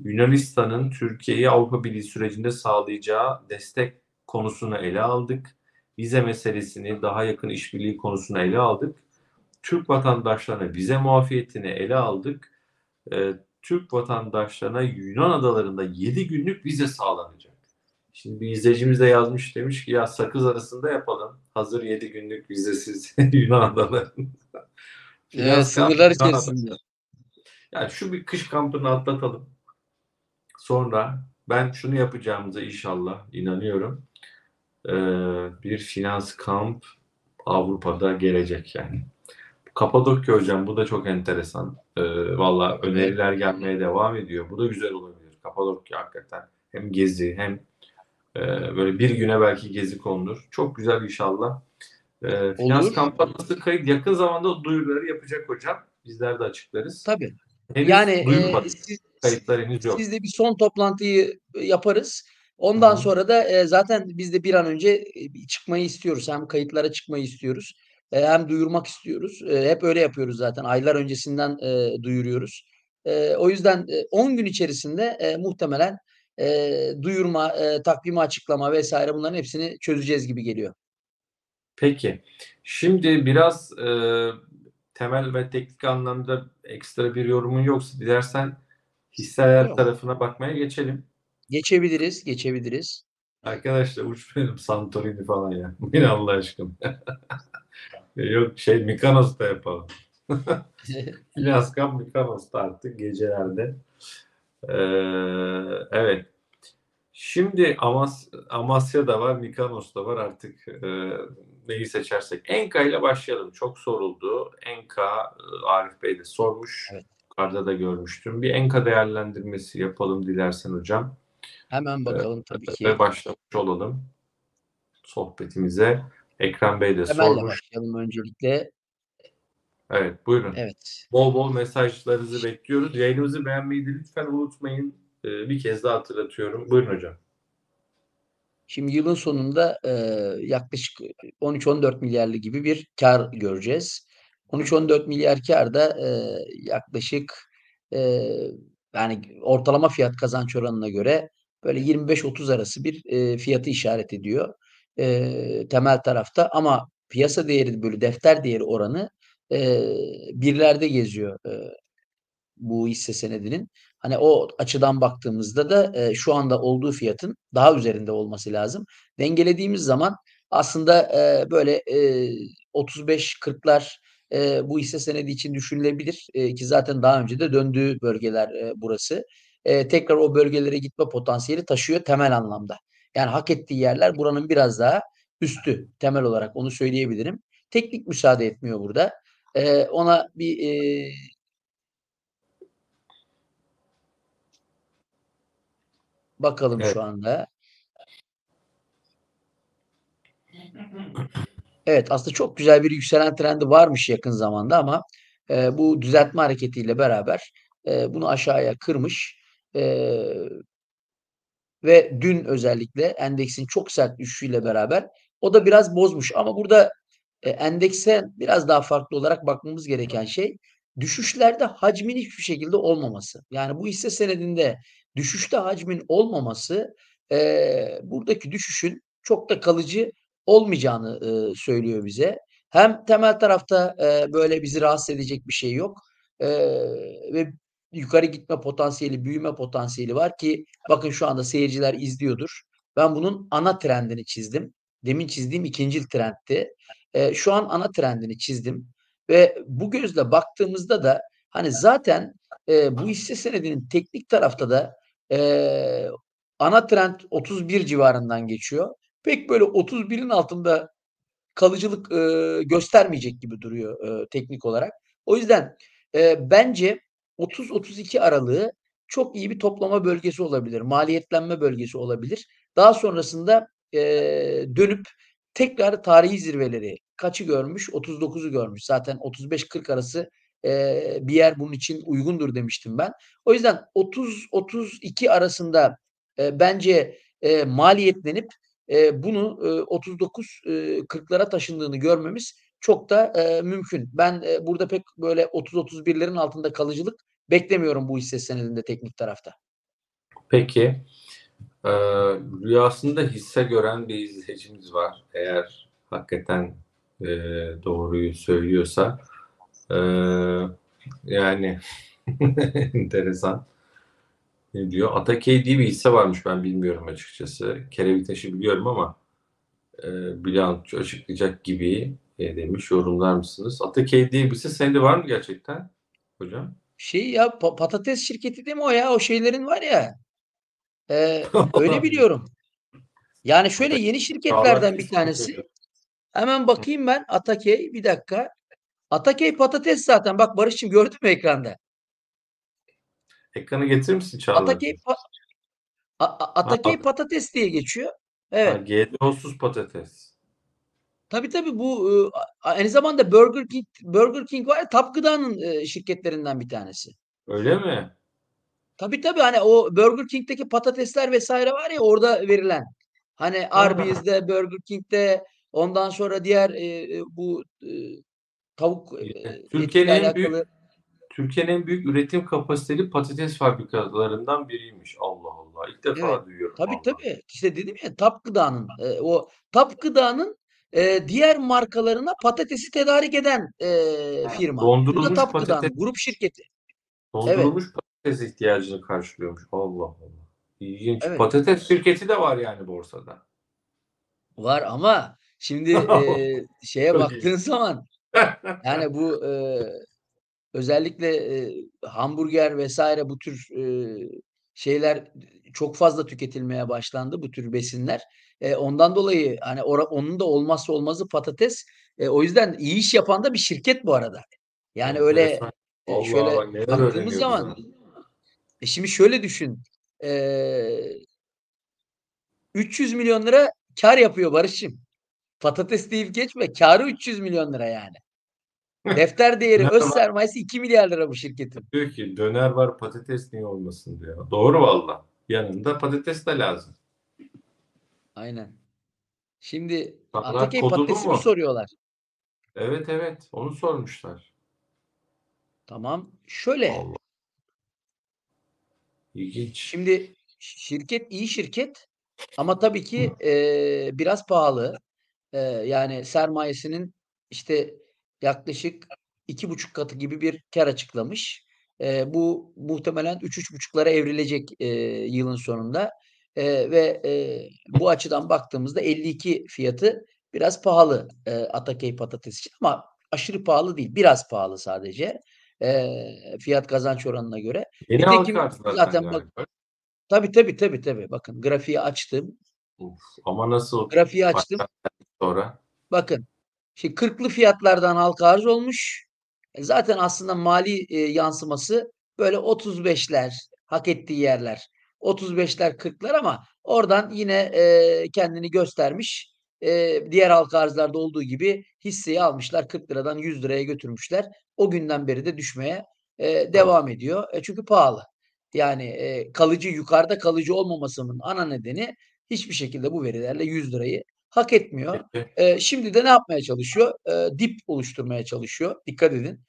Yunanistan'ın Türkiye'yi Avrupa Birliği sürecinde sağlayacağı destek konusunu ele aldık. Vize meselesini, daha yakın işbirliği konusunu ele aldık. Türk vatandaşlarına vize muafiyetini ele aldık. Ee, Türk vatandaşlarına Yunan adalarında 7 günlük vize sağlanacak. Şimdi bir izleyicimiz de yazmış demiş ki ya sakız arasında yapalım. Hazır 7 günlük vizesiz Yunan adalarında. Evet, sınırlar içerisinde. Yani şu bir kış kampını atlatalım. Sonra ben şunu yapacağımıza inşallah inanıyorum. Ee, bir finans kamp Avrupa'da gelecek yani. Kapadokya hocam bu da çok enteresan. Ee, Valla öneriler gelmeye devam ediyor. Bu da güzel olabilir. Kapadokya hakikaten hem gezi hem e, böyle bir güne belki gezi konulur. Çok güzel inşallah. Ee, finans Olur. kampanyası kayıt yakın zamanda duyuruları yapacak hocam. Bizler de açıklarız. Tabii. Henüz Yani e, siz, Kayıtlar henüz yok. Siz de bir son toplantıyı yaparız. Ondan Hı hı. sonra da e, zaten biz de bir an önce e, çıkmayı istiyoruz. Hem kayıtlara çıkmayı istiyoruz. E, hem duyurmak istiyoruz. E, hep öyle yapıyoruz zaten. Aylar öncesinden e, duyuruyoruz. E, o yüzden e, 10 gün içerisinde e, muhtemelen e, duyurma, e, takvimi açıklama vesaire bunların hepsini çözeceğiz gibi geliyor. Peki. Şimdi biraz e, temel ve teknik anlamda ekstra bir yorumun yoksa dilersen hisseler Yok. tarafına bakmaya geçelim. Geçebiliriz, geçebiliriz. Arkadaşlar uçmayalım Santorini falan ya. Bin Allah aşkına. Yok şey Mikanos'ta yapalım. Filaskan Mikanos'ta artık gecelerde. Ee, evet. Şimdi Amas Amasya'da var, Mikanos'ta var artık e, neyi seçersek. Enka ile başlayalım. Çok soruldu. Enka e, Arif Bey de sormuş. Evet. Yukarıda da görmüştüm. Bir Enka değerlendirmesi yapalım dilersen hocam. Hemen bakalım tabii ki. Ve başlamış olalım sohbetimize. Ekrem Bey de Temel'le sormuş. başlayalım öncelikle. Evet buyurun. Evet. Bol bol mesajlarınızı bekliyoruz. Yayınımızı beğenmeyi de lütfen unutmayın. Ee, bir kez daha hatırlatıyorum. Buyurun hocam. Şimdi yılın sonunda, eee, yaklaşık 13-14 milyarlı gibi bir kâr göreceğiz. 13-14 milyar kâr da, eee, yaklaşık, eee, yani ortalama fiyat kazanç oranına göre böyle 25-30 arası bir, eee, fiyatı işaret ediyor, eee, temel tarafta. Ama piyasa değeri bölü defter değeri oranı, eee, birlerde geziyor, eee, bu hisse senedinin. Hani o açıdan baktığımızda da, eee, şu anda olduğu fiyatın daha üzerinde olması lazım. Dengelediğimiz zaman aslında, eee, böyle, eee, 35-40'lar, eee, bu hisse senedi için düşünülebilir, eee, ki zaten daha önce de döndüğü bölgeler, eee, burası. Eee, tekrar o bölgelere gitme potansiyeli taşıyor temel anlamda. Yani hak ettiği yerler buranın biraz daha üstü temel olarak onu söyleyebilirim. Teknik müsaade etmiyor burada. Eee, ona bir, eee Bakalım Evet. şu anda. Evet, aslında çok güzel bir yükselen trendi varmış yakın zamanda ama, eee, bu düzeltme hareketiyle beraber, eee, bunu aşağıya kırmış, eee ve dün özellikle endeksin çok sert düşüşüyle beraber o da biraz bozmuş ama burada, eee, endekse biraz daha farklı olarak bakmamız gereken şey düşüşlerde hacmin hiçbir şekilde olmaması. Yani bu hisse senedinde düşüşte hacmin olmaması, eee, buradaki düşüşün çok da kalıcı olmayacağını, ııı, söylüyor bize. Hem temel tarafta, eee, böyle bizi rahatsız edecek bir şey yok, eee, ve yukarı gitme potansiyeli, büyüme potansiyeli var ki bakın şu anda seyirciler izliyordur. Ben bunun ana trendini çizdim. Demin çizdiğim ikincil trendti. Eee, şu an ana trendini çizdim ve bu gözle baktığımızda da hani zaten, eee, bu hisse senedinin teknik tarafta da, eee, ana trend 31 civarından geçiyor. Pek böyle 31'in altında kalıcılık, ııı, göstermeyecek gibi duruyor, ııı, teknik olarak. O yüzden, eee, bence 30-32 aralığı çok iyi bir toplama bölgesi olabilir, maliyetlenme bölgesi olabilir. Daha sonrasında, eee, dönüp tekrar tarihi zirveleri kaçı görmüş? 39'u görmüş. Zaten 35-40 arası, eee, bir yer bunun için uygundur demiştim ben. O yüzden 30-32 arasında, eee, bence, eee, maliyetlenip, eee, bunu, ııı, 39, ııı, 40'lara taşındığını görmemiz çok da, eee, mümkün. Ben, eee, burada pek böyle 30-31'lerin altında kalıcılık beklemiyorum bu hisse senedinde teknik tarafta. Peki, eee, rüyasında hisse gören bir izleyicimiz var. Eğer hakikaten, eee, doğruyu söylüyorsa. Eee, yani enteresan. Ne diyor? Atakey diye bir hisse varmış ben bilmiyorum açıkçası. Kerevitaş'ı biliyorum ama, eee, bilanço açıklayacak gibi, eee, demiş. Yorumlar mısınız? Atakey diye bir hisse senedi var mı gerçekten hocam? Şey ya, pa patates şirketi değil mi o ya? O şeylerin var ya. Eee, öyle biliyorum. Yani şöyle yeni şirketlerden bir Kesin tanesi. Hemen bakayım ben Atakey, bir dakika. Atakey patates zaten. Bak Barış'cığım gördün mü ekranda? Ekrana getirir misin Çağlar'cığım? Atakey pa A Ha, Atakey patates diye geçiyor. Ha, Evet. GDO'suz patates. Tabii, tabii. Bu, a aynı zamanda Burger King Burger King var ya, Top Gıda'nın, eee, şirketlerinden bir tanesi. Öyle mi? Tabii, tabii. Hani o Burger King'teki patatesler vs. var ya orada verilen. Hani Ha. Arby's'de, Burger King'de ondan sonra diğer, eee, bu, ııı, tavuk, eee, Türkiye'nin en büyük alakalı Türkiye'nin en büyük üretim kapasiteli patates fabrikalarından biriymiş. Allah Allah. İlk defa Evet. duyuyorum Tabii, vallahi. tabii. İşte dedim ya Top Gıda'nın, eee, o Top Gıda'nın, eee, diğer markalarına patatesi tedarik eden, eee, firma. Dondurulmuş Top patates grup şirketi. Evet. dondurulmuş patates ihtiyacını karşılıyormuş. Allah Allah. İlginç. Evet. Patates şirketi de var yani borsada. Var ama şimdi, eee, şeye baktığın zaman yani bu, eee, özellikle, eee, hamburger vs. bu tür, eee, şeyler çok fazla tüketilmeye başlandı, bu tür besinler. Eee, ondan dolayı hani ora onun da olmazsa olmazı patates. Eee, o yüzden iyi iş yapan da bir şirket bu arada. Yani öyle, eee, Vallahi şöyle neler baktığımız zaman e, şimdi şöyle düşün. Eee ₺300.000.000 kâr yapıyor Barış'cığım. Patates deyip geçme. Kârı $300.000.000 yani. Defter değeri, öz sermayesi $2.000.000.000 bu şirketin. Diyor ki döner var patates niye olmasın diyor. Doğru valla. Yanında patates de lazım. Aynen. Şimdi Sana Antakya patatesi mi mu? soruyorlar? Evet, evet. Onu sormuşlar. Tamam. Şöyle. Allah. İlginç. Şimdi şirket iyi şirket ama tabii ki, eee, biraz pahalı. Eee, yani sermayesinin, işte, yaklaşık 2,5 katı gibi bir kâr açıklamış. Eee, bu muhtemelen 3-3,5'lara evrilecek, eee, yılın sonunda, eee, ve, eee, bu açıdan baktığımızda 52 fiyatı biraz pahalı, eee, Atakey patates için ama aşırı pahalı değil. Biraz pahalı sadece, eee, fiyat kazanç oranına göre. Yeni Nitekim zaten zaten bak galiba. Tabii, tabii, tabii, tabii. Bakın grafiği açtım. Uf, ama nasıl Grafiği açtım. sonra? Bakın, şimdi 40'lı fiyatlardan halka arz olmuş. E, zaten aslında mali, eee, yansıması böyle 35'ler, hak ettiği yerler. 35'ler, 40'lar ama oradan yine, eee, kendini göstermiş. Eee, diğer halka arzlarda olduğu gibi hisseyi almışlar, 40 liradan 100 liraya götürmüşler. O günden beri de düşmeye, Doğru. devam ediyor. E, çünkü pahalı. Yani, eee, kalıcı yukarıda kalıcı olmamasının ana nedeni hiçbir şekilde bu verilerle 100 lirayı hak etmiyor. Eee, şimdi de ne yapmaya çalışıyor? Eee, dip oluşturmaya çalışıyor. Dikkat edin.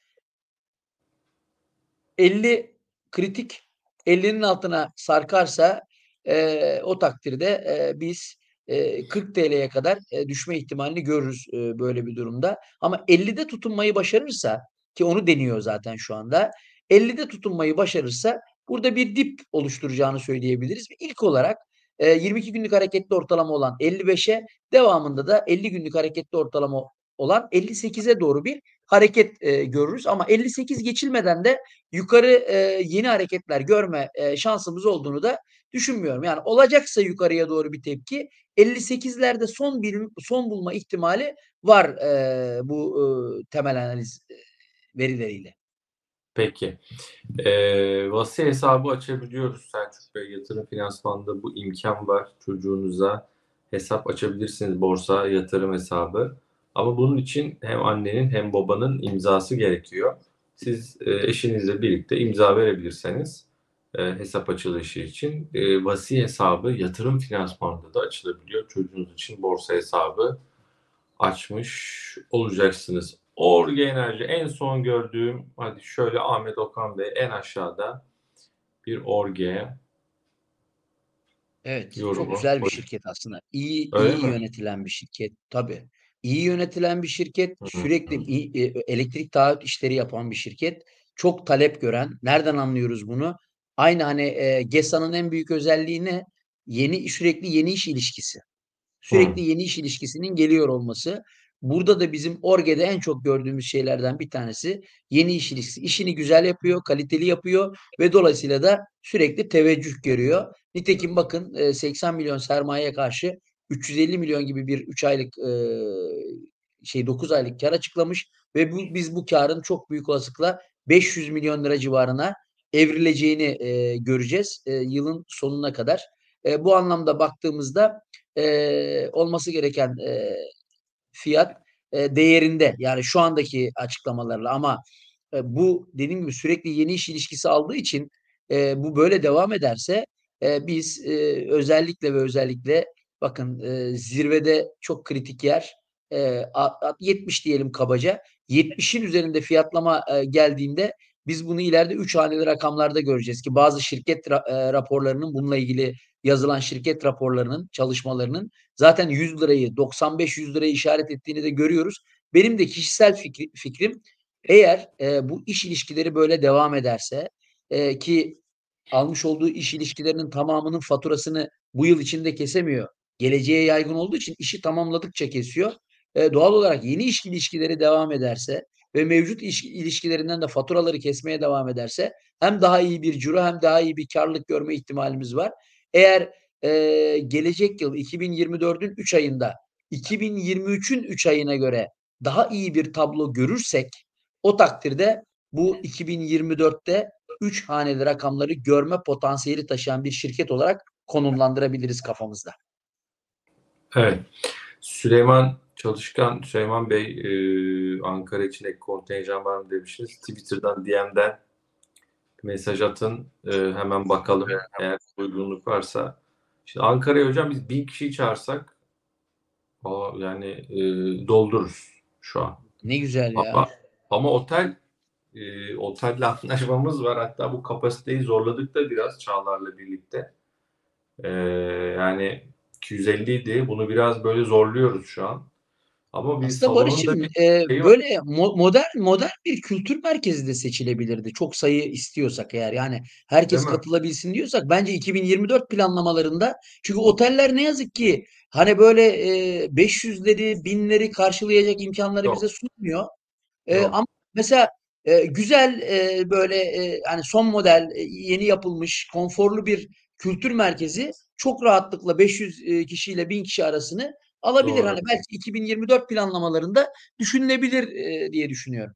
50 kritik. 50'nin altına sarkarsa, eee, o takdirde, eee, biz, eee, 40 TL'ye kadar, eee, düşme ihtimalini görürüz, eee, böyle bir durumda. Ama 50'de tutunmayı başarırsa ki onu deniyor zaten şu anda. 50'de tutunmayı başarırsa burada bir dip oluşturacağını söyleyebiliriz. İlk olarak, eee, 22 günlük hareketli ortalama olan 55'e devamında da 50 günlük hareketli ortalama olan 58'e doğru bir hareket, eee, görürüz. Ama 58 geçilmeden de yukarı, eee, yeni hareketler görme, eee, şansımız olduğunu da düşünmüyorum. Yani olacaksa yukarıya doğru bir tepki 58'lerde son bir son bulma ihtimali var, eee, bu, ııı, temel analiz, eee, verileriyle. Peki. Eee, vasi hesabı açabiliyoruz Selçuk Bey. Yatırım finansmanında bu imkân var. Çocuğunuza hesap açabilirsiniz, borsa yatırım hesabı. Ama bunun için hem annenin hem babanın imzası gerekiyor. Siz, eee, eşinizle birlikte imza verebilirseniz, eee, hesap açılışı için, eee, vasi hesabı yatırım finansmanında da açılabiliyor. Çocuğunuz için borsa hesabı açmış olacaksınız. Orge Enerji en son gördüğüm, hadi şöyle Ahmet Okan Bey en aşağıda bir Orge. Evet, çok Yorumu. güzel bir şirket aslında. İyi Öyle iyi mi? yönetilen bir şirket. Tabii. İyi yönetilen bir şirket, sürekli i eee, elektrik taahhüt işleri yapan bir şirket. Çok talep gören. Nereden anlıyoruz bunu? Aynı, hani, eee, GESA'nın en büyük özelliği ne? Yeni sürekli yeni iş ilişkisi. Sürekli yeni iş ilişkisinin geliyor olması. Burada da bizim Orge'de en çok gördüğümüz şeylerden bir tanesi yeni iş ilişkisi. İşini güzel yapıyor, kaliteli yapıyor ve dolayısıyla da sürekli teveccüh görüyor. Nitekim bakın, eee, 80 milyon sermayeye karşı 350 milyon gibi bir 3 aylık, eee, şey 9 aylık kâr açıklamış ve bu biz bu kârın çok büyük olasılıkla 500 milyon lira civarına evrileceğini, eee, göreceğiz, eee, yılın sonuna kadar. Eee, bu anlamda baktığımızda, eee, olması gereken, eee, fiyat, eee, değerinde. Yani şu andaki açıklamalarla ama, eee, bu dediğim gibi sürekli yeni iş ilişkisi aldığı için, eee, bu böyle devam ederse, eee, biz, eee, özellikle ve özellikle bakın, eee, zirvede çok kritik yer, a 70 diyelim kabaca. 70'in üzerinde fiyatlama, eee, geldiğinde biz bunu ileride 3 haneli rakamlarda göreceğiz ki bazı şirket ra eee, raporlarının bununla ilgili yazılan şirket raporlarının, çalışmalarının zaten 100 lirayı, 95-100 lirayı işaret ettiğini de görüyoruz. Benim de kişisel fikri fikrim eğer, eee, bu iş ilişkileri böyle devam ederse, eee, ki almış olduğu iş ilişkilerinin tamamının faturasını bu yıl içinde kesemiyor. Geleceğe yaygın olduğu için işi tamamladıkça kesiyor. Eee, doğal olarak yeni iş ilişkileri devam ederse ve mevcut iş ilişkilerinden de faturaları kesmeye devam ederse hem daha iyi bir ciro hem daha iyi bir kârlılık görme ihtimalimiz var. Eğer, eee, gelecek yıl 2024'ün 3 ayında 2023'ün 3 ayına göre daha iyi bir tablo görürsek o takdirde bu 2024'te 3 haneli rakamları görme potansiyeli taşıyan bir şirket olarak konumlandırabiliriz kafamızda. Evet. Süleyman Çalışkan, Süleyman Bey, eee, Ankara için ek kontenjan var mı demişsiniz. Twitter'dan DM'den mesaj atın. Eee, hemen bakalım. Eğer uygunluk varsa İşte Ankara'ya hocam biz 1000 kişiyi çağırsak o yani, eee, doldururuz şu an. Ne güzel ya. Ama ama otel, eee, otelle anlaşmamız var. Hatta bu kapasiteyi zorladık da biraz Çağlar'la birlikte. Eee, yani 250'ydi. Bunu biraz böyle zorluyoruz şu an. Ama bir Aslında Barış'ım, bir şeyi var. böyle mo modern modern bir kültür merkezi de seçilebilirdi. Çok sayı istiyorsak eğer, yani Değil herkes mi? katılabilsin diyorsak bence 2024 planlamalarında çünkü oteller ne yazık ki hani böyle, eee, 500'leri, 1000'leri karşılayacak imkânları bize Yok. sunmuyor. Eee, Yok. ama mesela, eee, güzel, eee, böyle, eee, hani son model, eee, yeni yapılmış, konforlu bir kültür merkezi çok rahatlıkla 500, eee, kişiyle 1000 kişi arasını alabilir. Doğru. Hani belki 2024 planlamalarında düşünülebilir, eee, diye düşünüyorum.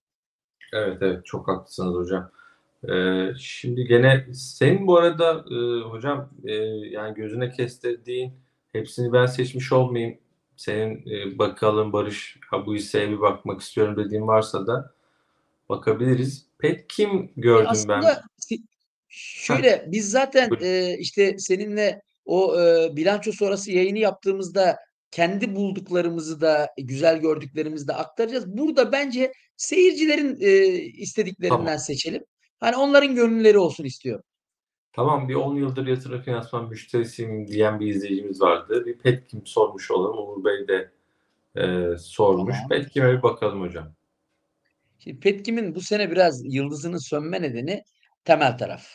Evet, evet. Çok haklısınız hocam. Eee, şimdi gene senin bu arada, ııı, hocam, eee, yani gözüne kestirdiğin, hepsini ben seçmiş olmayayım, senin, eee, bakalım Barış, ha bu hisseye bir bakmak istiyorum dediğin varsa da bakabiliriz. Petkim Ya, gördüm ben. aslında Heh. şöyle, biz zaten, eee, işte seninle o, eee, bilanço sonrası yayını yaptığımızda kendi bulduklarımızı da, güzel gördüklerimizi de aktaracağız. Burada bence seyircilerin, Tamam. istediklerinden seçelim. Hani onların gönülleri olsun istiyorum. Tamam, bir 10 yıldır yatırım finansman müşterisiyim diyen bir izleyicimiz vardı. Bir Petkim sormuş olalım. Uğur Bey de, eee, sormuş. Tamam. Petkim'e bir bakalım hocam. Şimdi Petkim'in bu sene biraz yıldızının sönme nedeni temel taraf.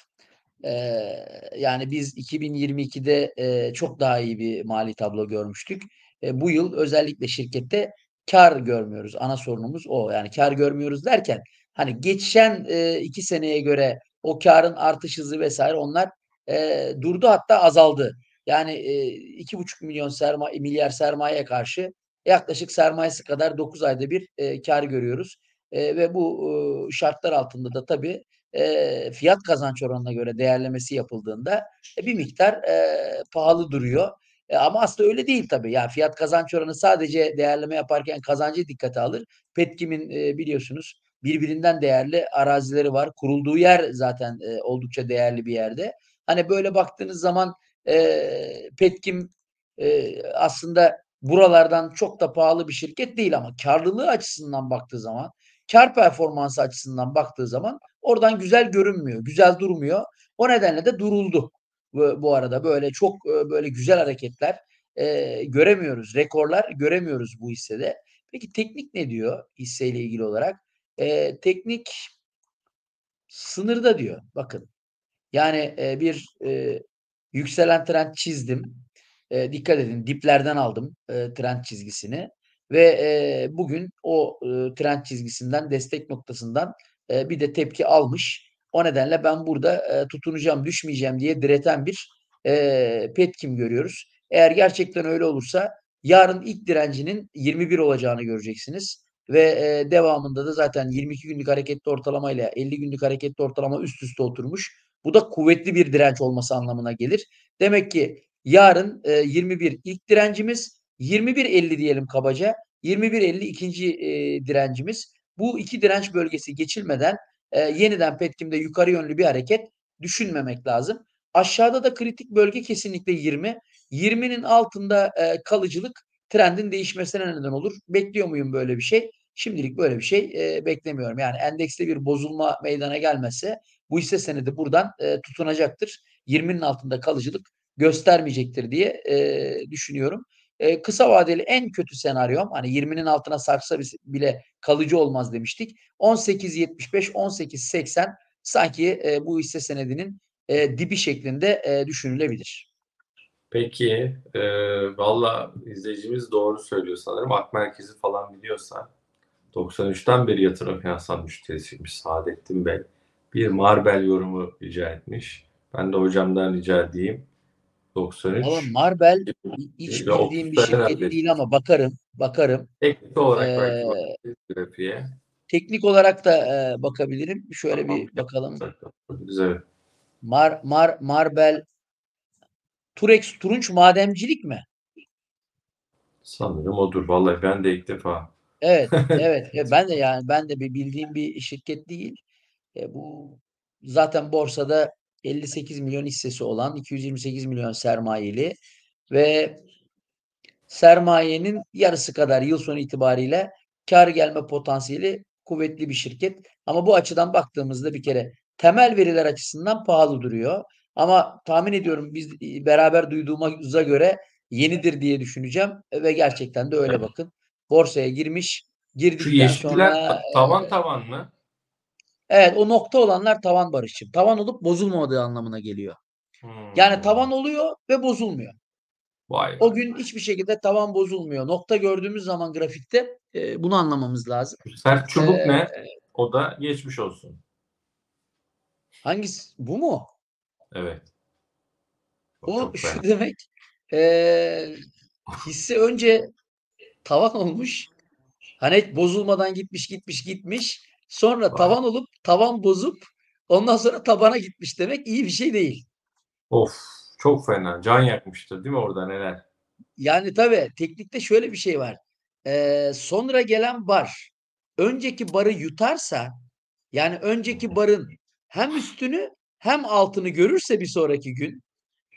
Yani biz 2022'de, eee, çok daha iyi bir mali tablo görmüştük. Eee, bu yıl özellikle şirkette kâr görmüyoruz. Ana sorunumuz o. Yani kâr görmüyoruz derken hani geçen, eee, 2 seneye göre o kârın artış hızı vs. onlar, eee, durdu hatta azaldı. Yani, eee, 2.500.000.000 serma milyar sermayeye karşı yaklaşık sermayesi kadar 9 ayda bir, eee, kâr görüyoruz. Eee, ve bu, uuu, şartlar altında da tabii, eee, fiyat kazanç oranına göre değerlemesi yapıldığında, e, bir miktar, eee, pahalı duruyor. Eee, ama aslında öyle değil tabii. Ya, fiyat kazanç oranı sadece değerleme yaparken kazancı dikkate alır. Petkim'in, eee, biliyorsunuz birbirinden değerli arazileri var. Kurulduğu yer zaten, eee, oldukça değerli bir yerde. Hani böyle baktığınız zaman, eee, Petkim, eee, aslında buralardan çok da pahalı bir şirket değil ama kârlılığı açısından baktığı zaman, kâr performansı açısından baktığı zaman oradan güzel görünmüyor, güzel durmuyor. O nedenle de duruldu bu bu arada. Böyle çok, eee, böyle güzel hareketler, eee, göremiyoruz, rekorlar göremiyoruz bu hissede. Peki teknik ne diyor hisseyle ilgili olarak? Eee, teknik sınırda diyor. Bakın. Yani, eee, bir, eee, yükselen trend çizdim. Eee, dikkat edin diplerden aldım, eee, trend çizgisini ve, eee, bugün o, ııı, trend çizgisinden, destek noktasından, eee, bir de tepki almış. O nedenle ben burada, eee, tutunacağım, düşmeyeceğim diye direten bir, eee, Petkim görüyoruz. Eğer gerçekten öyle olursa yarın ilk direncinin 21 olacağını göreceksiniz ve, eee, devamında da zaten 22 günlük hareketli ortalamayla 50 günlük hareketli ortalama üst üste oturmuş. Bu da kuvvetli bir direnç olması anlamına gelir. Demek ki yarın, eee, 21 ilk direncimiz, 21.50 diyelim kabaca. 21.50 ikinci, eee, direncimiz. Bu 2 direnç bölgesi geçilmeden, eee, yeniden Petkim'de yukarı yönlü bir hareket düşünmemek lazım. Aşağıda da kritik bölge kesinlikle 20. 20'nin altında, eee, kalıcılık trendin değişmesine neden olur. Bekliyor muyum böyle bir şey? Şimdilik böyle bir şey, eee, beklemiyorum. Yani endekste bir bozulma meydana gelmezse bu hisse senedi buradan, eee, tutunacaktır. 20'nin altında kalıcılık göstermeyecektir diye, eee, düşünüyorum. Eee, kısa vadeli en kötü senaryom, hani 20'nin altına sarksa bile kalıcı olmaz demiştik. 18.75-18.80 sanki, eee, bu hisse senedinin, eee, dibi şeklinde, eee, düşünülebilir. Peki, eee, valla izleyicimiz doğru söylüyor sanırım. Ak Merkez'i falan biliyorsa 93'ten beri yatırım finansman müşterisiymiş Saadettin Bey. Bir Marbel yorumu rica etmiş. Ben de hocamdan rica edeyim. Valla 93 Marbel hi hiç bildiğim bir 30'lara şirket değil ama bakarım, bakarım. Teknik olarak belki grafiğe. Teknik olarak da, eee, bakabilirim. Şöyle Tamam. bir bakalım. Evet. Mar Mar Marbel Turex, Turunç Madencilik mi? Sanırım odur. Vallahi ben de ilk defa Evet, evet. Ben de, yani, ben de bi bildiğim bir şirket değil. Eee, bu zaten borsada 58 milyon hissesi olan 228 milyon sermayeli ve sermayenin yarısı kadar yıl sonu itibariyle kar gelme potansiyeli kuvvetli bir şirket. Ama bu açıdan baktığımızda bir kere temel veriler açısından pahalı duruyor. Ama tahmin ediyorum biz beraber duyduğumuza göre yenidir diye düşüneceğim ve gerçekten de öyle Evet. bakın. Borsaya girmiş, Şu girdikten yeşiller sonra tavan tavan mı? Evet o nokta olanlar tavan barışçım. Tavan olup bozulmadığı anlamına geliyor. Yani Hmm. tavan oluyor ve bozulmuyor. Vay O gün hiçbir şekilde tavan bozulmuyor. Nokta gördüğümüz zaman grafikte e, bunu anlamamız lazım. Sert çubuk Ee, ne? O da geçmiş olsun. Hangisi? Bu mu? Evet. O O şu fena. demek e, hisse önce tavan olmuş. Hani bozulmadan gitmiş gitmiş gitmiş. Sonra Vay. tavan olup tavan bozup ondan sonra tabana gitmiş demek iyi bir şey değil. Of çok fena. Can yakmıştır değil mi orada neler? Yani tabii teknikte şöyle bir şey var. Ee, sonra gelen bar önceki barı yutarsa yani önceki barın hem üstünü hem altını görürse bir sonraki gün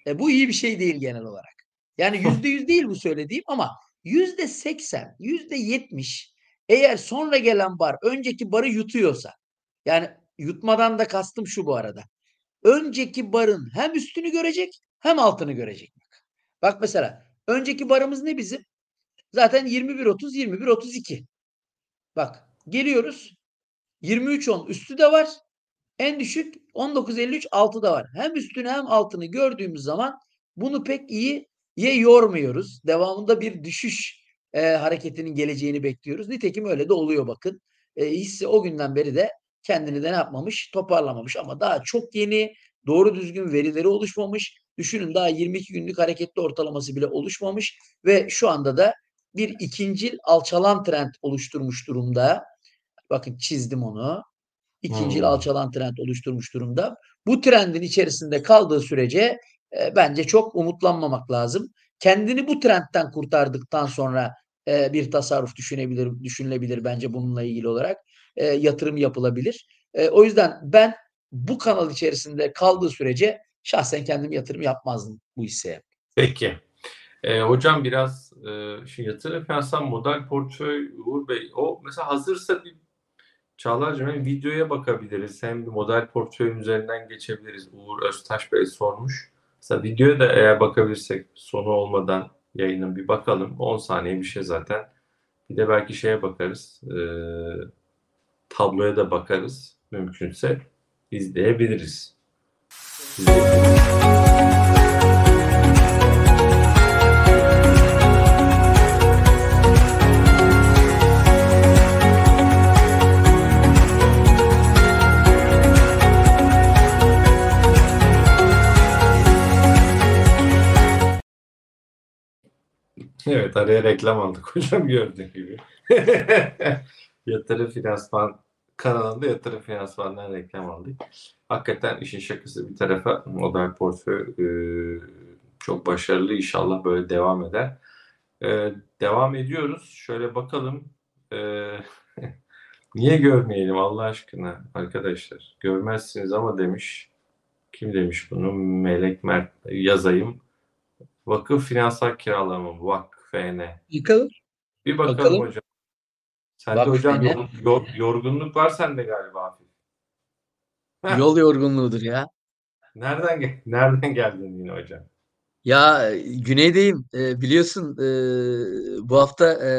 e, bu iyi bir şey değil genel olarak. Yani yüzde yüz değil bu söylediğim ama yüzde seksen, yüzde yetmiş eğer sonra gelen bar önceki barı yutuyorsa yani yutmadan da kastım şu bu arada. Önceki barın hem üstünü görecek hem altını görecek. Bak mesela önceki barımız ne bizim? Zaten 21.30 21.32. Bak geliyoruz. 23.10 üstü de var. En düşük 19.53 altı da var. Hem üstünü hem altını gördüğümüz zaman bunu pek iyi ye yormuyoruz. Devamında bir düşüş e, hareketinin geleceğini bekliyoruz. Nitekim öyle de oluyor bakın. E, hisse o günden beri de kendini de ne yapmamış? Toparlamamış ama daha çok yeni, doğru düzgün verileri oluşmamış. Düşünün daha 22 günlük hareketli ortalaması bile oluşmamış ve şu anda da bir ikincil alçalan trend oluşturmuş durumda. Bakın çizdim onu. İkincil Hmm. alçalan trend oluşturmuş durumda. Bu trendin içerisinde kaldığı sürece e, bence çok umutlanmamak lazım. Kendini bu trendten kurtardıktan sonra e, bir tasarruf düşünebilir, düşünülebilir bence bununla ilgili olarak. E, yatırım yapılabilir. E, o yüzden ben bu kanal içerisinde kaldığı sürece şahsen kendim yatırım yapmazdım bu hisseye. Peki. Ee, hocam biraz e, şu yatırım finansal model portföy Uğur Bey o mesela hazırsa bir Çağlar'cığım hem videoya bakabiliriz hem bir model portföyün üzerinden geçebiliriz. Uğur Öztaş Bey sormuş. Mesela videoya da eğer bakabilirsek sonu olmadan yayının bir bakalım. 10 saniye bir şey zaten. Bir de belki şeye bakarız. e, tabloya da bakarız. Mümkünse izleyebiliriz. İzleyebiliriz. Evet araya reklam aldık hocam gördüğün gibi. yatırım finansman kanalında yatırım finansmandan reklam aldık. Hakikaten işin şakası bir tarafa model portföy e, çok başarılı inşallah böyle devam eder. E, devam ediyoruz. Şöyle bakalım. E, niye görmeyelim Allah aşkına arkadaşlar? Görmezsiniz ama demiş. Kim demiş bunu? Melek Mert yazayım. Vakıf finansal kiralama mı? FN. Yıkalım. Bir bakalım, Bakalım. hocam. Sende Vakf hocam FN. yor- yor- yorgunluk var sende galiba hafif. Heh. Yol yorgunluğudur ya. Nereden gel nereden geldin yine hocam? Ya güneydeyim. E, biliyorsun e, bu hafta e,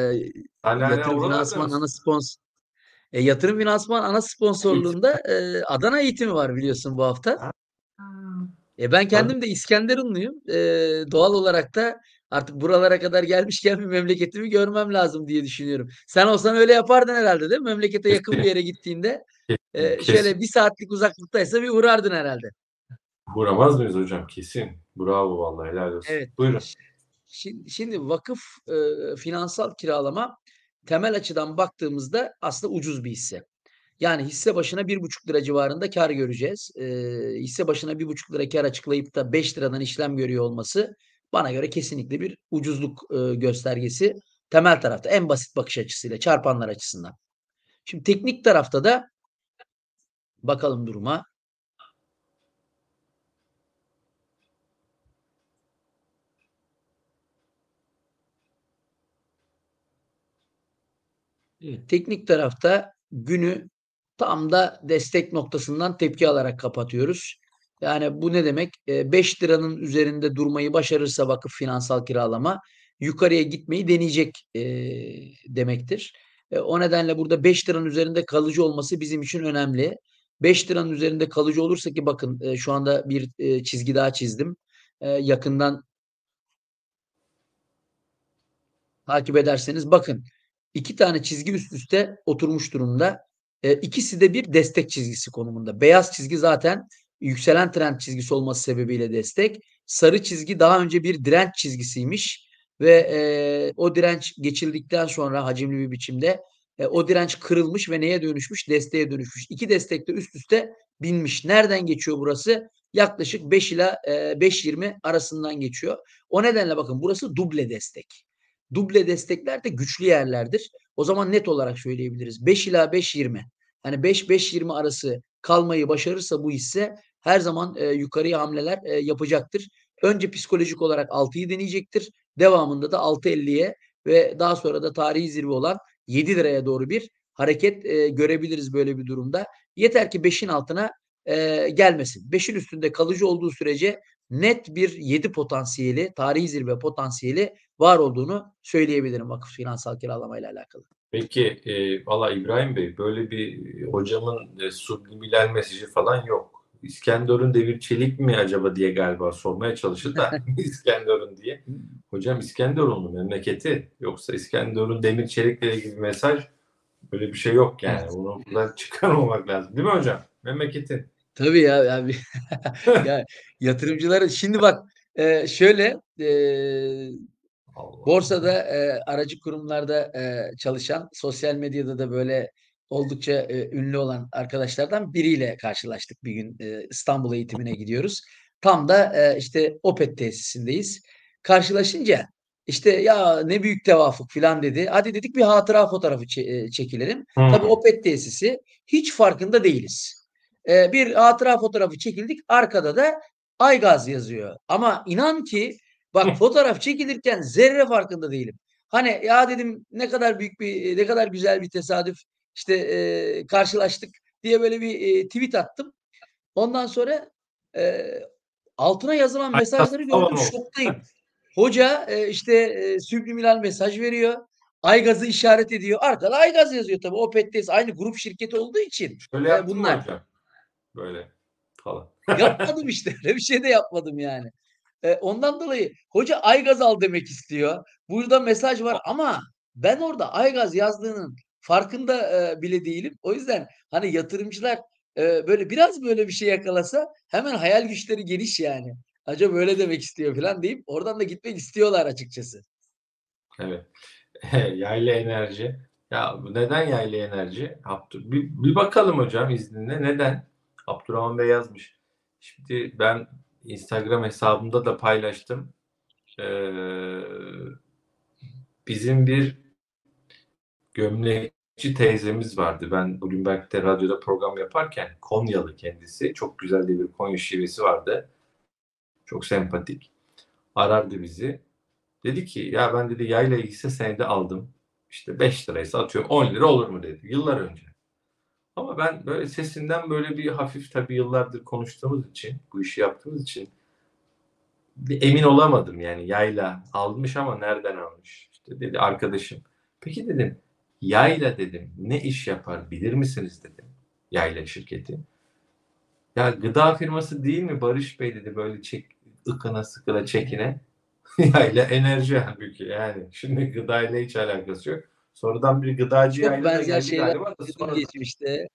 Hala hala Yatırım Finansman ana sponsor e, Yatırım Finansman ana sponsorluğunda e, Adana eğitimi var biliyorsun bu hafta. E, ben kendim de İskenderunluyum. E, doğal olarak da artık buralara kadar gelmişken bir memleketimi görmem lazım diye düşünüyorum. Sen olsan öyle yapardın herhalde değil mi? Memlekete yakın bir yere gittiğinde e, şöyle bir saatlik uzaklıktaysa bir uğrardın herhalde. Vuramaz mıyız hocam? Kesin. Bravo vallahi helal olsun. Evet. Buyurun. Şimdi, şimdi vakıf e, finansal kiralama temel açıdan baktığımızda aslında ucuz bir hisse. Yani hisse başına bir buçuk lira civarında kar göreceğiz. E, hisse başına bir buçuk lira kar açıklayıp da 5 liradan işlem görüyor olması bana göre kesinlikle bir ucuzluk e, göstergesi temel tarafta en basit bakış açısıyla çarpanlar açısından. Şimdi teknik tarafta da bakalım duruma. Evet, teknik tarafta günü tam da destek noktasından tepki alarak kapatıyoruz. Yani bu ne demek? Eee, ₺5'nın üzerinde durmayı başarırsa vakıf finansal kiralama yukarıya gitmeyi deneyecek, demektir. O nedenle burada ₹5'nın üzerinde kalıcı olması bizim için önemli. ₹5'nın üzerinde kalıcı olursa ki bakın, şu anda bir, çizgi daha çizdim. Yakından takip ederseniz bakın 2 tane çizgi üst üste oturmuş durumda. İkisi de bir destek çizgisi konumunda. Beyaz çizgi zaten yükselen trend çizgisi olması sebebiyle destek. Sarı çizgi daha önce bir direnç çizgisiymiş ve, eee, o direnç geçildikten sonra hacimli bir biçimde, eee, o direnç kırılmış ve neye dönüşmüş? Desteğe dönüşmüş. 2 destek de üst üste binmiş. Nereden geçiyor burası? Yaklaşık 5 ila, eee, 5.20 arasından geçiyor. O nedenle bakın burası duble destek. Duble destekler de güçlü yerlerdir. O zaman net olarak söyleyebiliriz. 5 ila 5.20 hani 5-5.20 arası kalmayı başarırsa bu hisse her zaman, eee, yukarıya hamleler, eee, yapacaktır. Önce psikolojik olarak 6'yı deneyecektir. Devamında da 6.50'ye ve daha sonra da tarihi zirve olan ₺7'ya doğru bir hareket, eee, görebiliriz böyle bir durumda. Yeter ki 5'in altına, eee, gelmesin. 5'in üstünde kalıcı olduğu sürece net bir 7 potansiyeli, tarihi zirve potansiyeli var olduğunu söyleyebilirim vakıf finansal kiralamayla alakalı. Peki, eee, valla İbrahim Bey, böyle bir hocamın, eee, subliminal mesajı falan yok. İskenderun Demir Çelik mi acaba diye galiba sormaya çalıştı da İskenderun diye. Hocam İskenderunlu memleketi. Yoksa İskenderun Demir Çelik'le ilgili bir mesaj böyle bir şey yok yani. Evet. Onu buradan çıkarmamak lazım. Değil mi hocam? Memleketin. Tabii ya, ya bir ya yatırımcıların şimdi bak, eee, şöyle, Allah borsada, eee, aracı kurumlarda, eee, çalışan, sosyal medyada da böyle oldukça, eee, ünlü olan arkadaşlardan biriyle karşılaştık bir gün. Eee, İstanbul eğitimine gidiyoruz. Tam da, eee, işte Opet tesisindeyiz. Karşılaşınca işte "Ya ne büyük tevafuk." filan dedi. "Hadi" dedik, "bir hatıra fotoğrafı çe eee, çekilelim." Tabii Hımm. Opet tesisi hiç farkında değiliz. Eee, bir hatıra fotoğrafı çekildik. Arkada da Aygaz yazıyor. Ama inan ki bak fotoğraf çekilirken zerre farkında değilim. Hani "Ya" dedim, "Ne kadar büyük bir, ne kadar güzel bir tesadüf, işte, eee, karşılaştık." diye böyle bir, eee, tweet attım. Ondan sonra, eee, altına yazılan mesajları gördüm, şoktayım. Hoca, eee, işte, eee, subliminal mesaj veriyor. Aygaz'ı işaret ediyor. Arkada Aygaz yazıyor tabii. Opet tesisi aynı grup şirketi olduğu için, Şöyle mı bunlar. hocam? Böyle falan. Yapmadım işte. Öyle bir şey de yapmadım yani. Eee, ondan dolayı hoca Aygaz al demek istiyor. Burada mesaj var ama ben orada Aygaz yazdığının farkında, eee, bile değilim. O yüzden hani yatırımcılar, eee, böyle biraz böyle bir şey yakalasa hemen hayal güçleri geniş yani. "Acaba öyle demek istiyor." filan deyip oradan da gitmek istiyorlar açıkçası. Evet. Yaylı enerji. Ya neden yaylı enerji? Bir bir bakalım hocam izninle. Neden? Abdurrahman Bey yazmış. Şimdi ben Instagram hesabımda da paylaştım. Eee, bizim bir gömlekçi teyzemiz vardı. Ben Bloomberg'de radyoda program yaparken Konyalı kendisi. Çok güzel bir Konya şivesi vardı. Çok sempatik. Arardı bizi. Dedi ki ya ben dedi yayla hisse senedi aldım. İşte ₺5'ysa atıyorum ₺10 olur mu dedi. Yıllar önce. Ama ben böyle sesinden böyle bir hafif tabii yıllardır konuştuğumuz için, bu işi yaptığımız için bir emin olamadım yani yayla almış ama nereden almış? İşte dedi arkadaşım. Peki dedim yayla dedim ne iş yapar bilir misiniz dedim. Yayla şirketi. Ya gıda firması değil mi Barış Bey dedi böyle çek, ıkına sıkına çekine. Yayla enerji halbuki yani. Şimdi gıdayla hiç alakası yok. Sonradan bir gıdacı yayla benzer şeyler galiba da geçmişte.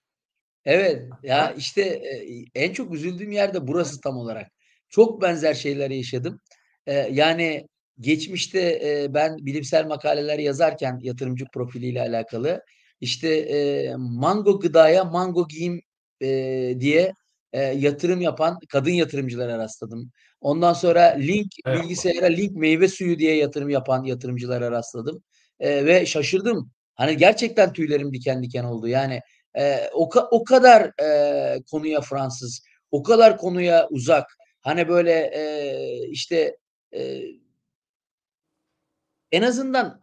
Evet, ya, işte, eee, en çok üzüldüğüm yer de burası tam olarak. Çok benzer şeyler yaşadım. Eee, yani geçmişte, eee, ben bilimsel makaleler yazarken yatırımcı profiliyle alakalı, işte, eee, Mango Gıda'ya Mango Giyim, eee, diye, eee, yatırım yapan kadın yatırımcılara rastladım. Ondan sonra Link Allah. bilgisayara Link meyve suyu diye yatırım yapan yatırımcılara rastladım, eee, ve şaşırdım. Hani gerçekten tüylerim diken diken oldu. Yani, eee, o ka o kadar, eee, konuya Fransız, o kadar konuya uzak. Hani böyle, eee, işte, eee en azından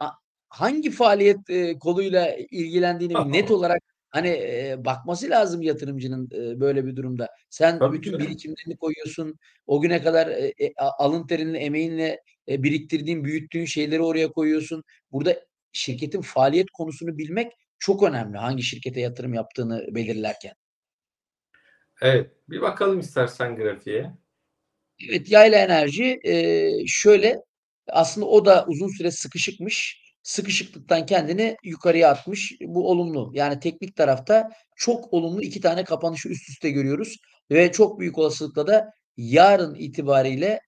hangi faaliyet, eee, koluyla ilgilendiğini net olarak, hani, eee, bakması lazım yatırımcının, eee, böyle bir durumda. Sen Tabii bütün canım. birikimlerini koyuyorsun. O güne kadar, e alın terinle, emeğinle, biriktirdiğin, büyüttüğün şeyleri oraya koyuyorsun. Burada şirketin faaliyet konusunu bilmek çok önemli hangi şirkete yatırım yaptığını belirlerken. Evet, bir bakalım istersen grafiğe. Evet, Yayla Enerji, şöyle, aslında o da uzun süre sıkışıkmış. Sıkışıklıktan kendini yukarıya atmış. Bu olumlu. Yani teknik tarafta çok olumlu 2 tane kapanışı üst üste görüyoruz ve çok büyük olasılıkla da yarın itibariyle,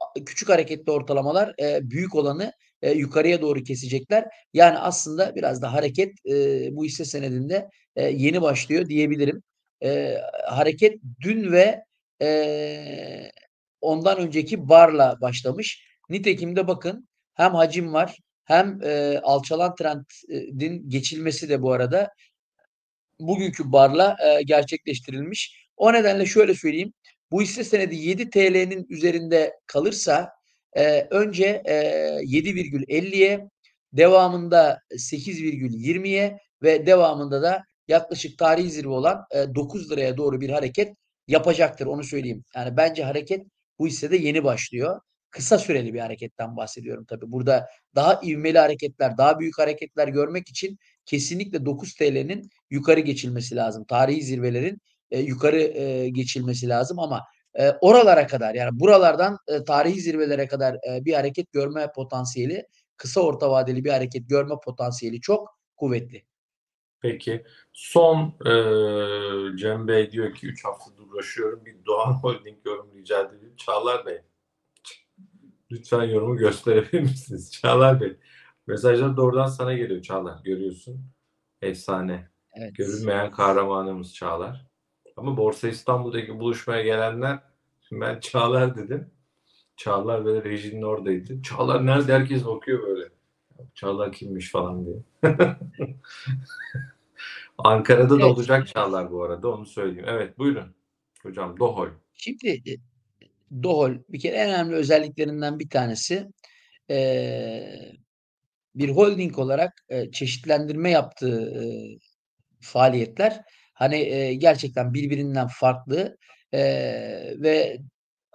a küçük hareketli ortalamalar, eee, büyük olanı, eee, yukarıya doğru kesecekler. Yani aslında biraz da hareket, eee, bu hisse senedinde, eee, yeni başlıyor diyebilirim. Eee, hareket dün ve, eee, ondan önceki barla başlamış. Nitekim de bakın hem hacim var hem, eee, alçalan trendin geçilmesi de bu arada bugünkü barla, eee, gerçekleştirilmiş. O nedenle şöyle söyleyeyim, bu hisse senedi TL 7'nin üzerinde kalırsa, eee, önce, eee, 7,50'ye devamında 8,20'ye ve devamında da yaklaşık tarihi zirve olan, eee, liraya doğru bir hareket yapacaktır, onu söyleyeyim. Yani bence hareket bu hissede yeni başlıyor. Kısa süreli bir hareketten bahsediyorum tabii. Burada daha ivmeli hareketler, daha büyük hareketler görmek için kesinlikle TL'nin yukarı geçilmesi lazım. Tarihi zirvelerin, eee, yukarı, eee, geçilmesi lazım ama, eee, oralara kadar yani buralardan, eee, tarihi zirvelere kadar, eee, bir hareket görme potansiyeli, kısa orta vadeli bir hareket görme potansiyeli çok kuvvetli. Peki. Son, eee, Cem Bey diyor ki 3 haftadır uğraşıyorum. Bir Doğan Holding yorum rica edebilirim. Çağlar Bey, lütfen yorumu gösterebilir misiniz? Çağlar Bey, mesajlar doğrudan sana geliyor Çağlar, görüyorsun. Efsane. Evet. Görünmeyen kahramanımız Çağlar. Ama Borsa İstanbul'daki buluşmaya gelenler, şimdi ben Çağlar dedim. Çağlar böyle rejinin oradaydı. Çağlar nerede? Herkes bakıyor böyle. Çağlar kimmiş falan diye. Ankara'da da Evet. olacak Çağlar bu arada, onu söyleyeyim. Evet, buyurun hocam, DOHOL. Şimdi, eee, DOHOL bir kere en önemli özelliklerinden bir tanesi, eee, bir holding olarak, eee, çeşitlendirme yaptığı, eee, faaliyetler, hani, eee, gerçekten birbirinden farklı, eee, ve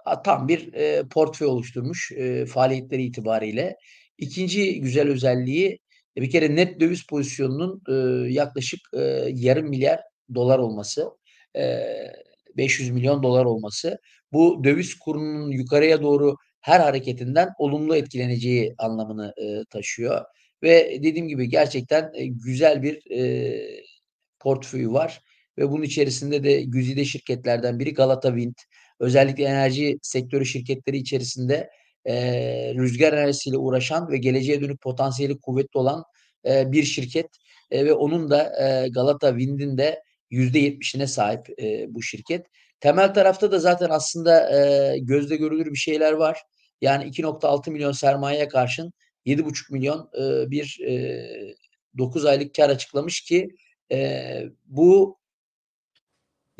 a tam bir, eee, portföy oluşturmuş, eee, faaliyetleri itibariyle. 2'nci güzel özelliği, e, bir kere net döviz pozisyonunun, eee, yaklaşık, eee, yarım milyar dolar olması, eee, $500.000.000 olması. Bu döviz kurunun yukarıya doğru her hareketinden olumlu etkileneceği anlamını, eee, taşıyor ve dediğim gibi gerçekten, eee, güzel bir, eee, portföyü var ve bunun içerisinde de güzide şirketlerden biri Galata Wind. Özellikle enerji sektörü şirketleri içerisinde, eee, rüzgâr enerjisiyle uğraşan ve geleceğe dönük potansiyeli kuvvetli olan, eee, bir şirket, eee, ve onun da, eee, Galata Wind'in de %70'ine sahip, eee, bu şirket. Temel tarafta da zaten aslında, eee, gözle görülür bir şeyler var. Yani $2.600.000 sermayeye karşın $7.500.000 eee, bir, eee, 9 aylık kâr açıklamış ki, eee, bu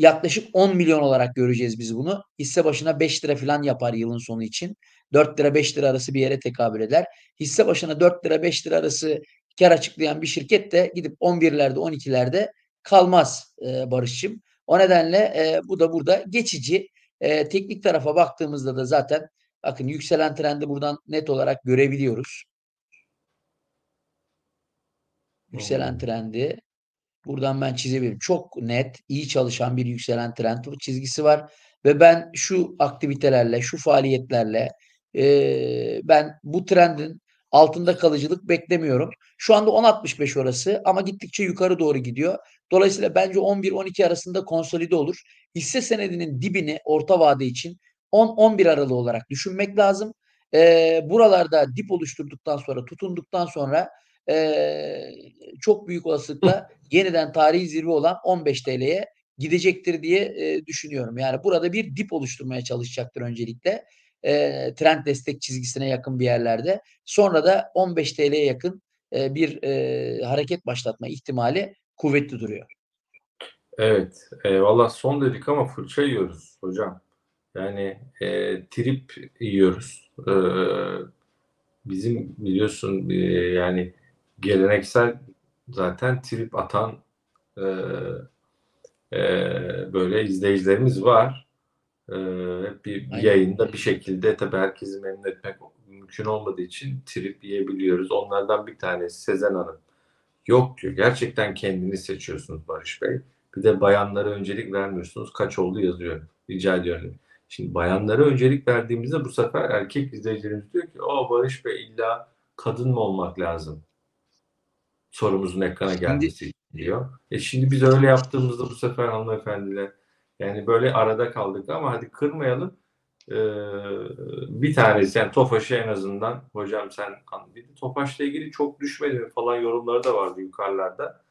yaklaşık $10.000.000 olarak göreceğiz biz bunu. Hisse başına £5 filan yapar yılın sonu için. £4-5 arası bir yere tekabül eder. Hisse başına £4-5 arası kâr açıklayan bir şirket de gidip 11'lerde 12'lerde kalmaz, eee, Barış'cığım. O nedenle, eee, bu da burada geçici. Eee, teknik tarafa baktığımızda da zaten bakın yükselen trendi buradan net olarak görebiliyoruz. Yükselen trendi buradan ben çizebilirim. Çok net, iyi çalışan bir yükselen trend çizgisi var ve ben şu aktivitelerle, şu faaliyetlerle, eee, ben bu trendin altında kalıcılık beklemiyorum. Şu anda 10.65 orası ama gittikçe yukarı doğru gidiyor. Dolayısıyla bence 11-12 arasında konsolide olur. Hisse senedinin dibini orta vade için 10-11 aralığı olarak düşünmek lazım. Eee, buralarda dip oluşturduktan sonra, tutunduktan sonra, eee, çok büyük olasılıkla yeniden tarihi zirve olan TL'ye gidecektir diye, eee, düşünüyorum. Yani burada bir dip oluşturmaya çalışacaktır öncelikle, eee, trend destek çizgisine yakın bir yerlerde. Sonra da TL'ye yakın, eee, bir, eee, hareket başlatma ihtimali kuvvetli duruyor. Evet, eyvallah. Son dedik ama fırça yiyoruz hocam. Yani, eee, trip yiyoruz. Eee, bizim biliyorsun, eee, yani geleneksel zaten trip atan, eee, eee, böyle izleyicilerimiz var. Hep bir bir Aynen. yayında bir şekilde tabii herkesi memnun etmek mümkün olmadığı için trip yiyebiliyoruz. Onlardan bir tanesi Sezen Hanım. "Yok." diyor, "Gerçekten kendiniz seçiyorsunuz Barış Bey. Bir de bayanlara öncelik vermiyorsunuz. Kaç oldu?" yazıyor. Rica ediyorum. Şimdi bayanlara öncelik verdiğimizde bu sefer erkek izleyicilerimiz diyor ki, "O, Barış Bey illa kadın mı olmak lazım?" Sorumuzun ekrana gelmesi diyor. E, şimdi biz öyle yaptığımızda bu sefer hanımefendiler, yani böyle arada kaldık ama hadi kırmayalım. Eee, bir tanesi yani Tofaş'ı en azından hocam sen bir de Tofaş'la ilgili çok düşmedi mi falan yorumları da vardı yukarılarda.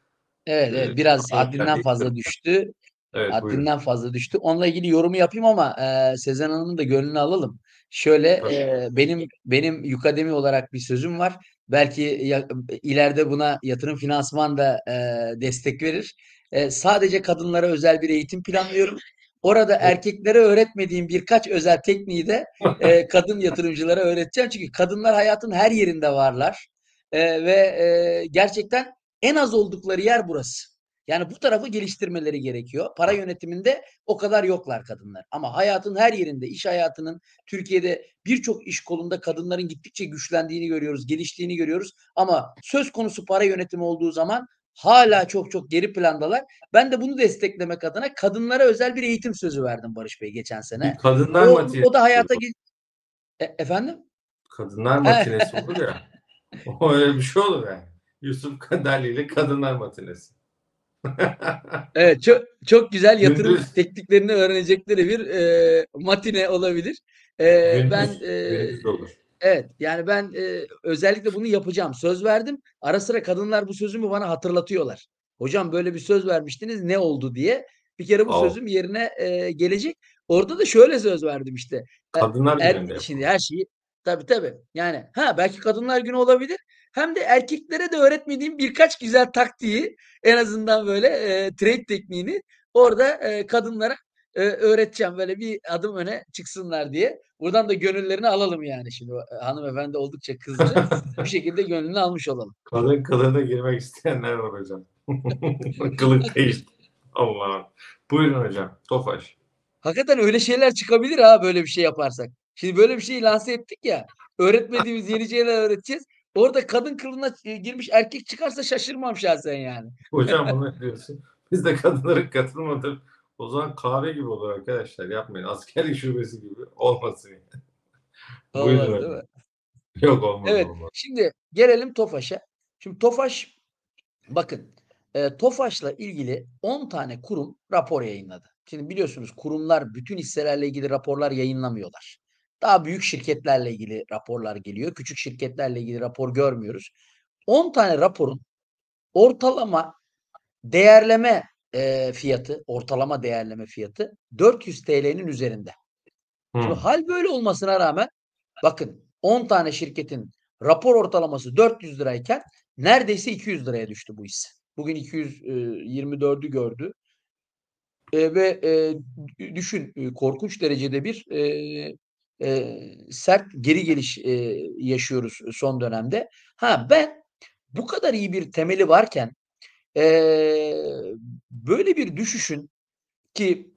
Evet, evet. Biraz haddinden hanımefendiyi fazla düştü. Evet, buyurun. Haddinden fazla düştü. Onunla ilgili yorumu yapayım ama, eee, Sezen Hanım'ın da gönlünü alalım. Şöyle, eee, benim benim Yukademi olarak bir sözüm var. Belki ya ileride buna yatırım finansman da, eee, destek verir. Eee, sadece kadınlara özel bir eğitim planlıyorum. Orada erkeklere öğretmediğim birkaç özel tekniği de, eee, kadın yatırımcılara öğreteceğim. Çünkü kadınlar hayatın her yerinde varlar. Eee, ve, eee, gerçekten en az oldukları yer burası. Yani bu tarafı geliştirmeleri gerekiyor. Para yönetiminde o kadar yoklar kadınlar. Ama hayatın her yerinde, iş hayatının Türkiye'de birçok iş kolunda kadınların gittikçe güçlendiğini görüyoruz, geliştiğini görüyoruz. Ama söz konusu para yönetimi olduğu zaman hâlâ çok çok geri plandalar. Ben de bunu desteklemek adına kadınlara özel bir eğitim sözü verdim Barış Bey geçen sene. Kadınlar O matinesi o da hayata E efendim? Kadınlar matinesi olur ya. O öyle bir şey olur yani. Yusuf Kaderli ile kadınlar matinesi. Evet, çok çok güzel yatırım Gündüz. tekniklerini öğrenecekleri bir, eee, matine olabilir. Ben, Gündüz, eee gündüz olur. Evet, yani ben, eee, özellikle bunu yapacağım. Söz verdim. Ara sıra kadınlar bu sözümü bana hatırlatıyorlar. "Hocam böyle bir söz vermiştiniz, ne oldu?" diye. Bir kere bu O! sözüm yerine, eee, gelecek. Orada da şöyle söz verdim işte. E Kadınlar er Günü'nde şimdi her şeyi Tabii, tabii. Yani Ha, belki Kadınlar Günü olabilir. Hem de erkeklere de öğretmediğim birkaç güzel taktiği en azından böyle, eee, trade tekniğini orada, eee, kadınlara, eee, öğreteceğim. Böyle bir adım öne çıksınlar diye. Buradan da gönüllerini alalım yani şimdi. O hanımefendi oldukça kızdı. Bir şekilde gönlünü almış olalım. Kadın kılığına girmek isteyenler var hocam. Kılık değiş Allah'ım. Buyurun hocam, Tofaş. Hakikaten öyle şeyler çıkabilir ha, böyle bir şey yaparsak. Şimdi böyle bir şeyi lanse ettik ya, öğretmediğimiz yeni şeyler öğreteceğiz. Orada kadın kılığına, eee, girmiş erkek çıkarsa şaşırmam şahsen yani. Hocam onu diyorsun. Biz de kadınların katılmadığı o zaman kahve gibi olur arkadaşlar yapmayın. Askerlik şubesi gibi olmasın yani. Olmaz, değil mi? Yok olmaz, Evet, olmaz. şimdi gelelim Tofaş'a. Şimdi Tofaş bakın, eee, Tofaş'la ilgili 10 tane kurum rapor yayınladı. Şimdi biliyorsunuz kurumlar bütün hisselerle ilgili raporlar yayınlamıyorlar. Daha büyük şirketlerle ilgili raporlar geliyor. Küçük şirketlerle ilgili rapor görmüyoruz. 10 tane raporun ortalama değerleme, eee, fiyatı, ortalama değerleme fiyatı ₺400'nin üzerinde. Şimdi Hımm. hâl böyle olmasına rağmen bakın 10 tane şirketin rapor ortalaması ₺400'yken neredeyse ₹200'ya düştü bu hisse. Bugün 224'ü gördü. Eee, ve, dü düşün, eee, korkunç derecede bir, eee, eee, sert geri geliş, eee, yaşıyoruz son dönemde. Ha, ben bu kadar iyi bir temeli varken, eee, böyle bir düşüşün ki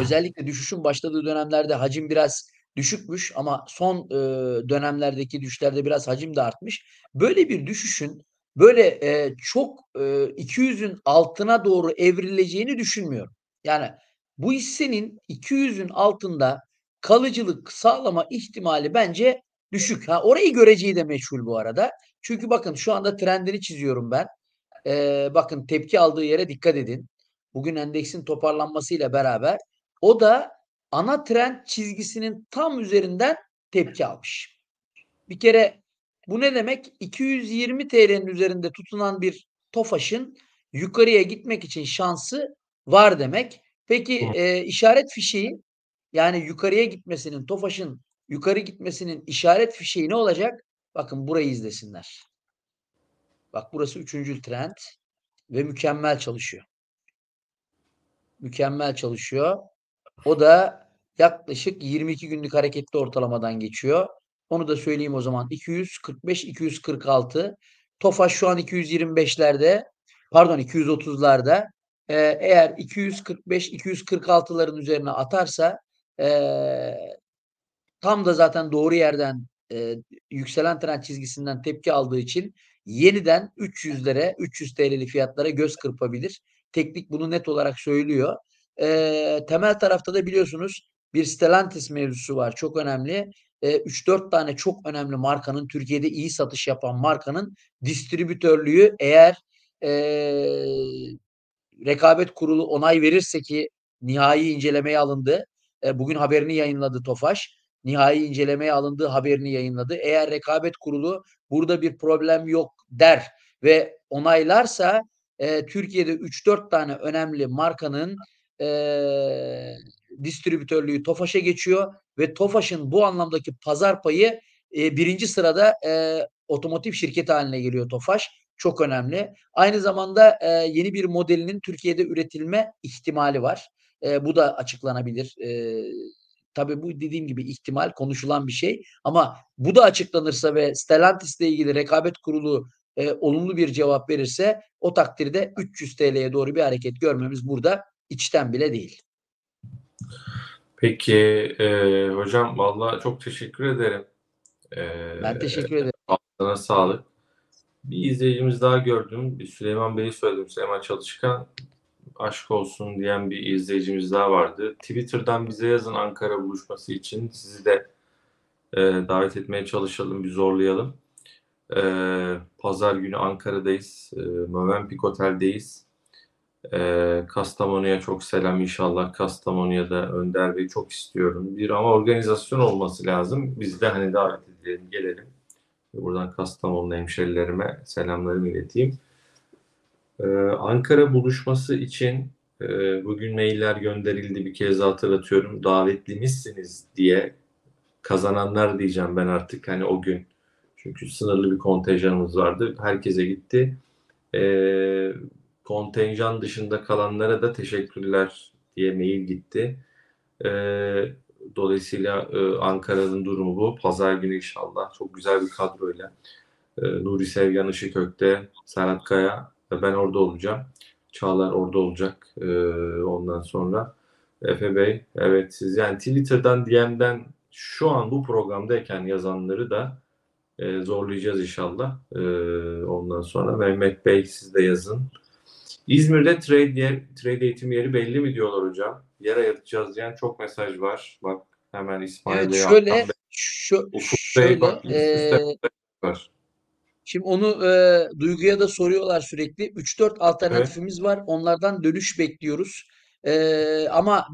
özellikle düşüşün başladığı dönemlerde hacim biraz düşükmüş ama son, eee, dönemlerdeki düşüşlerde biraz hacim de artmış. Böyle bir düşüşün böyle, eee, çok, eee, 200'ün altına doğru evrileceğini düşünmüyorum. Yani bu hissenin 200'ün altında kalıcılık sağlama ihtimali bence düşük. Ha, orayı göreceği de meçhul bu arada. Çünkü bakın şu anda trendini çiziyorum ben. Eee, bakın tepki aldığı yere dikkat edin. Bugün endeksin toparlanmasıyla beraber o da ana trend çizgisinin tam üzerinden tepki almış. Bir kere bu ne demek? €220'nin üzerinde tutunan bir Tofaş'ın yukarıya gitmek için şansı var demek. Peki, eee, işaret fişeği, yani yukarıya gitmesinin, Tofaş'ın yukarı gitmesinin işaret fişeği ne olacak? Bakın burayı izlesinler. Bak burası 3'üncül trend ve mükemmel çalışıyor. Mükemmel çalışıyor. O da yaklaşık 22 günlük hareketli ortalamadan geçiyor. Onu da söyleyeyim o zaman. 245-246. Tofaş şu an 225'lerde. Pardon 230'larda. Eee, eğer 245-246'ların üzerine atarsa eee, tam da zaten doğru yerden eee, yükselen trend çizgisinden tepki aldığı için yeniden 300'lere, 300 TL'li fiyatlara göz kırpabilir. Teknik bunu net olarak söylüyor. Eee, temel tarafta da biliyorsunuz bir Stellantis mevzusu var. Çok önemli. Eee, 3-4 tane çok önemli markanın Türkiye'de iyi satış yapan markanın distribütörlüğü eğer eee, rekabet kurulu onay verirse ki nihai incelemeye alındı. E, bugün haberini yayınladı Tofaş. Nihai incelemeye alındığı haberini yayınladı. Eğer rekabet kurulu burada bir problem yok der ve onaylarsa e, Türkiye'de 3-4 tane önemli markanın e, distribütörlüğü Tofaş'a geçiyor ve Tofaş'ın bu anlamdaki pazar payı e, birinci sırada e, otomotiv şirketi haline geliyor Tofaş. Çok önemli. Aynı zamanda e, yeni bir modelinin Türkiye'de üretilme ihtimali var. E, bu da açıklanabilir. E, tabii bu dediğim gibi ihtimal konuşulan bir şey. Ama bu da açıklanırsa ve Stellantis ile ilgili rekabet kurulu e, olumlu bir cevap verirse o takdirde 300 TL'ye doğru bir hareket görmemiz burada içten bile değil. Peki e, hocam vallahi çok teşekkür ederim. E, Ben teşekkür ederim. Sana sağlık. Bir izleyicimiz daha gördüm. Bir Süleyman Bey'i söyledim. Süleyman Çalışkan aşk olsun diyen bir izleyicimiz daha vardı. Twitter'dan bize yazın Ankara buluşması için. Sizi de e, davet etmeye çalışalım, bir zorlayalım. E, Pazar günü Ankara'dayız. E, Mövenpik Otel'deyiz. E, Kastamonu'ya çok selam inşallah. Kastamonu'ya da Önder Bey çok istiyorum. Bir ama organizasyon olması lazım. Biz de hani davet edelim, gelelim. Buradan Kastamonu hemşerilerime selamlarımı ileteyim. Ee, Ankara buluşması için e, bugün mailler gönderildi. Bir kez hatırlatıyorum. Davetlimizsiniz diye kazananlar diyeceğim ben artık hani o gün. Çünkü sınırlı bir kontenjanımız vardı. Herkese gitti. Ee, kontenjan dışında kalanlara da teşekkürler diye mail gitti. Ee, Dolayısıyla e, Ankara'nın durumu bu. Pazar günü inşallah çok güzel bir kadroyla e, Nuri Sevgan Işıkök'te, Serhat Kaya ben orada olacağım. Çağlar orada olacak e, ondan sonra. Efe Bey, evet siz yani Twitter'dan, DM'den şu an bu programdayken yazanları da e, zorlayacağız inşallah. E, ondan sonra Mehmet Bey siz de yazın. İzmir'de trade, yer, trade eğitim yeri belli mi diyorlar hocam? Yer ayırtacağız diyen çok mesaj var. Bak hemen İsmail Evet Bey şöyle şu, Bey şöyle bak e, var. Şimdi onu e, Duygu'ya da soruyorlar sürekli. 3-4 alternatifimiz var. Onlardan dönüş bekliyoruz. E, ama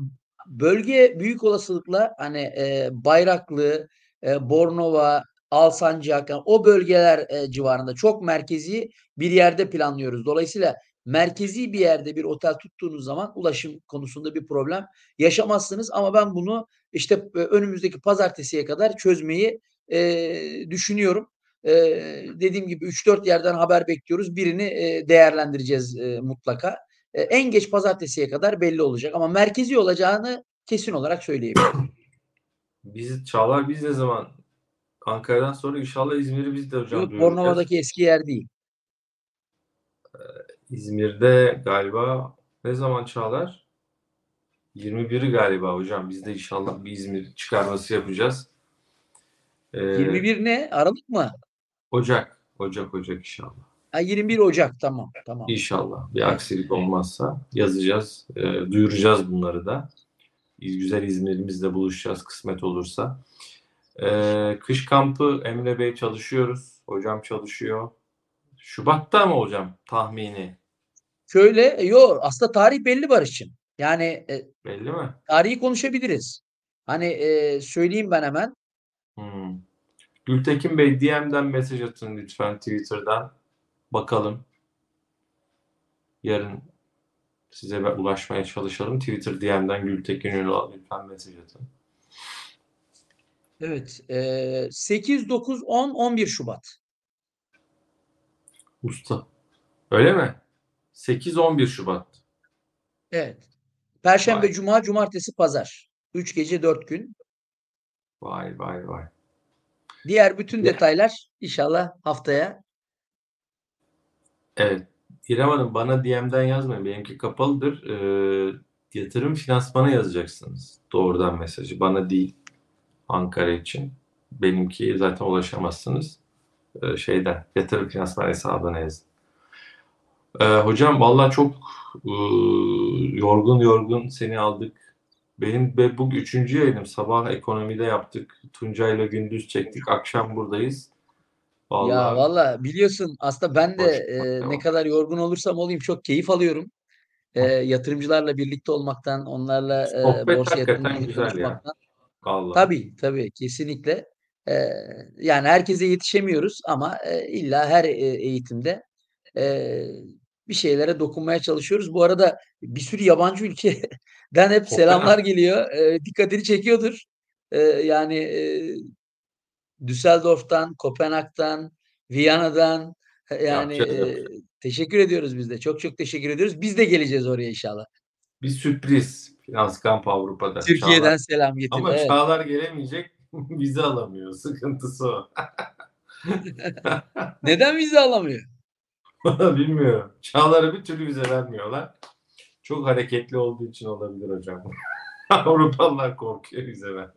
bölge büyük olasılıkla hani e, Bayraklı, e, Bornova, Alsancak yani o bölgeler e, civarında çok merkezi bir yerde planlıyoruz. Dolayısıyla merkezi bir yerde bir otel tuttuğunuz zaman ulaşım konusunda bir problem yaşamazsınız ama ben bunu işte e, önümüzdeki pazartesiye kadar çözmeyi e, düşünüyorum. E, dediğim gibi 3-4 yerden haber bekliyoruz. Birini e, değerlendireceğiz e, mutlaka. E, en geç pazartesiye kadar belli olacak ama merkezi olacağını kesin olarak söyleyebilirim. Biz Çağlar biz ne zaman Ankara'dan sonra inşallah İzmir'i biz de hocam Yok. Bornova'daki eski yer değil. İzmir'de galiba ne zaman Çağlar? 21'i galiba hocam. Biz de inşallah bir İzmir çıkarması yapacağız. Ee, 21 ne? Aralık mı? Ocak. Ocak Ocak inşallah. Ha, 21 Ocak tamam tamam. İnşallah bir aksilik olmazsa yazacağız, e, duyuracağız bunları da. Güzel İzmir'imizle buluşacağız kısmet olursa. E, kış kampı Emre Bey çalışıyoruz. Hocam çalışıyor. Şubat'ta mı hocam tahmini? Şöyle e, yok aslında tarih belli Barış'cığım. Yani e, Belli mi? tarihi konuşabiliriz. Hani e, söyleyeyim ben hemen. Hmm. Gültekin Bey DM'den mesaj atın lütfen Twitter'dan. Bakalım. Yarın size ulaşmaya çalışalım. Twitter DM'den Gültekin Ünal lütfen mesaj atın. Evet. E, 8, 9, 10, 11 Şubat. Usta. Öyle mi? 8-11 Şubat. Evet. Perşembe, Vay. Cuma, Cumartesi, Pazar. 3 gece 4 gün. Vay vay vay. Diğer bütün detaylar inşallah haftaya. Evet. İrem Hanım bana DM'den yazmayın. Benimki kapalıdır. Ee, yatırım finansmana yazacaksınız. Doğrudan mesajı. Bana değil. Ankara için. Benimki zaten ulaşamazsınız. Ee, şeyden yatırım finansman hesabına yazın. Ee, hocam vallahi çok e, yorgun yorgun seni aldık. Benim ve bu üçüncü yayınım. Sabah ekonomide yaptık. Tuncay'la gündüz çektik. Akşam buradayız. Vallahi, ya valla biliyorsun aslında ben de e, ne kadar yorgun olursam olayım çok keyif alıyorum. E, yatırımcılarla birlikte olmaktan, onlarla e, borsa yatırımcılığı konuşmaktan. Vallahi. Tabii tabii kesinlikle. E, yani herkese yetişemiyoruz ama e, illa her e, eğitimde e, bir şeylere dokunmaya çalışıyoruz. Bu arada bir sürü yabancı ülkeden hep selamlar geliyor. E, dikkatini çekiyordur. E, yani e, Düsseldorf'tan, Kopenhag'dan, Viyana'dan yani e, teşekkür ediyoruz biz de. Çok çok teşekkür ediyoruz. Biz de geleceğiz oraya inşallah. Bir sürpriz Finans Kamp Avrupa'da. Türkiye'den Çağlar. selam getir. Ama evet. Çağlar gelemeyecek. vize alamıyor. Sıkıntısı o. Neden vize alamıyor? Bilmiyorum. Çağlar'a bir türlü vize vermiyorlar. Çok hareketli olduğu için olabilir hocam. Avrupalılar korkuyor vize ver.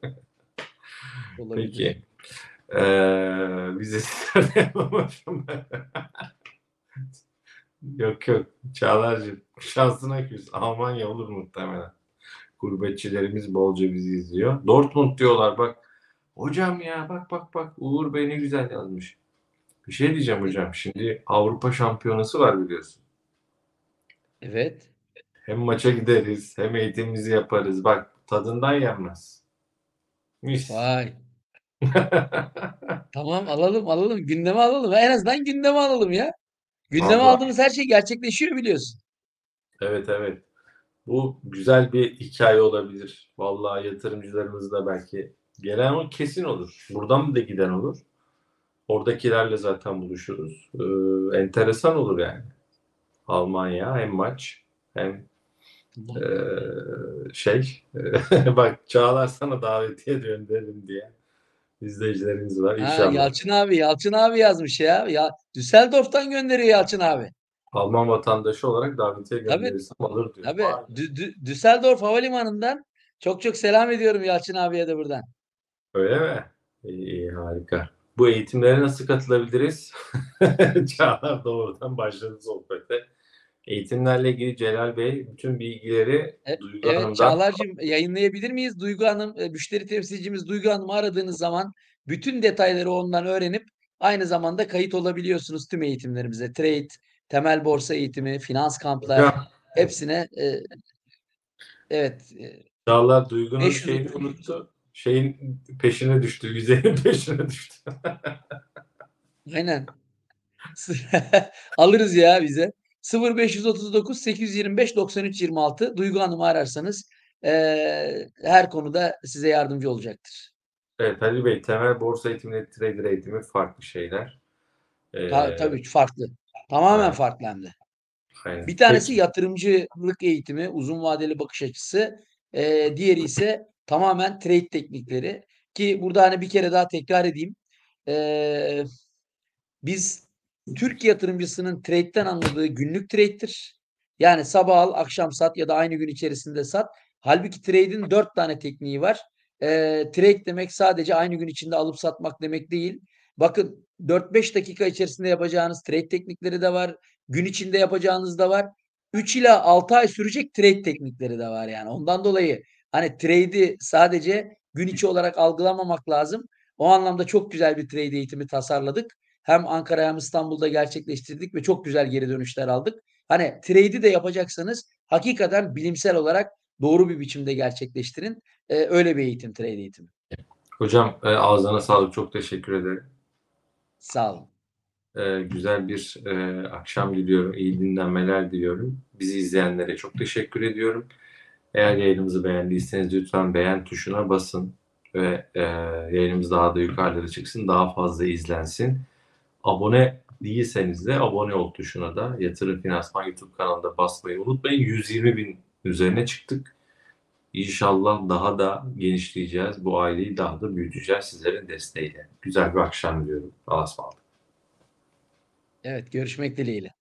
Peki. Ee, yapamamışım yok yok. Çağlar'cığım şansına küs. Almanya olur muhtemelen. Gurbetçilerimiz bolca bizi izliyor. Dortmund diyorlar bak. Hocam ya bak bak bak Uğur Bey ne güzel yazmış. Bir şey diyeceğim hocam. Şimdi Avrupa Şampiyonası var biliyorsun. Evet. Hem maça gideriz hem eğitimimizi yaparız. Bak tadından yenmez. Mis. Vay. tamam alalım alalım. Gündeme alalım. En azından gündeme alalım ya. Gündeme Allah. aldığımız her şey gerçekleşiyor biliyorsun. Evet evet. Bu güzel bir hikaye olabilir. Vallahi yatırımcılarımız da belki gelen o kesin olur. Buradan da giden olur. Oradakilerle zaten buluşuruz. Ee, enteresan olur yani. Almanya hem maç hem e, şey bak Çağlar sana davetiye gönderin diye izleyicilerimiz var inşallah. Ha, Yalçın abi, Yalçın abi yazmış ya. Ya Düsseldorf'tan gönderiyor Yalçın abi. Alman vatandaşı olarak davetiye gönderirsem alır diyor. Tabii. D- D- Düsseldorf Havalimanı'ndan çok çok selam ediyorum Yalçın abiye de buradan. Öyle mi? İyi, iyi harika. Bu eğitimlere nasıl katılabiliriz? Çağlar doğrudan başladı sohbete. Eğitimlerle ilgili Celal Bey bütün bilgileri e, Duygu evet, Hanım'dan... Çağlar'cığım yayınlayabilir miyiz? Duygu Hanım, e, müşteri temsilcimiz Duygu Hanım'ı aradığınız zaman bütün detayları ondan öğrenip aynı zamanda kayıt olabiliyorsunuz tüm eğitimlerimize. Trade, temel borsa eğitimi, finans kamplar ya. hepsine e, evet. E, Çağlar Duygu'nun şeyini unuttu. Şeyin peşine düştü. Vizenin peşine düştü. Aynen. Alırız ya bize. 0539 825 93 26 Duygu Hanım'ı ararsanız e, her konuda size yardımcı olacaktır. Evet Halil Bey temel borsa eğitimi trader eğitimi farklı şeyler. Ee, Ta, tabii farklı. Tamamen aynen. farklı hem de. Aynen. Bir tanesi Peki. yatırımcılık eğitimi, uzun vadeli bakış açısı. E, diğeri ise tamamen trade teknikleri. Ki burada hani bir kere daha tekrar edeyim. E, biz Türk yatırımcısının trade'den anladığı günlük trade'tir. Yani sabah al, akşam sat ya da aynı gün içerisinde sat. Halbuki trade'in dört tane tekniği var. E, trade demek sadece aynı gün içinde alıp satmak demek değil. Bakın 4-5 dakika içerisinde yapacağınız trade teknikleri de var. Gün içinde yapacağınız da var. 3 ila 6 ay sürecek trade teknikleri de var yani. Ondan dolayı hani trade'i sadece gün içi olarak algılamamak lazım. O anlamda çok güzel bir trade eğitimi tasarladık hem Ankara hem İstanbul'da gerçekleştirdik ve çok güzel geri dönüşler aldık. Hani trade'i de yapacaksanız hakikaten bilimsel olarak doğru bir biçimde gerçekleştirin. Ee, öyle bir eğitim, trade eğitimi. Hocam e, ağzına sağlık. Çok teşekkür ederim. Sağ olun. E, güzel bir e, akşam diliyorum. İyi dinlenmeler diliyorum. Bizi izleyenlere çok teşekkür ediyorum. Eğer yayınımızı beğendiyseniz lütfen beğen tuşuna basın ve e, yayınımız daha da yukarılara çıksın. Daha fazla izlensin. Abone değilseniz de abone ol tuşuna da Yatırım Finansman YouTube kanalında basmayı unutmayın. 120 bin üzerine çıktık. İnşallah daha da genişleyeceğiz. Bu aileyi daha da büyüteceğiz sizlerin desteğiyle. Güzel bir akşam diliyorum. Allah'a ısmarladık. Evet görüşmek dileğiyle.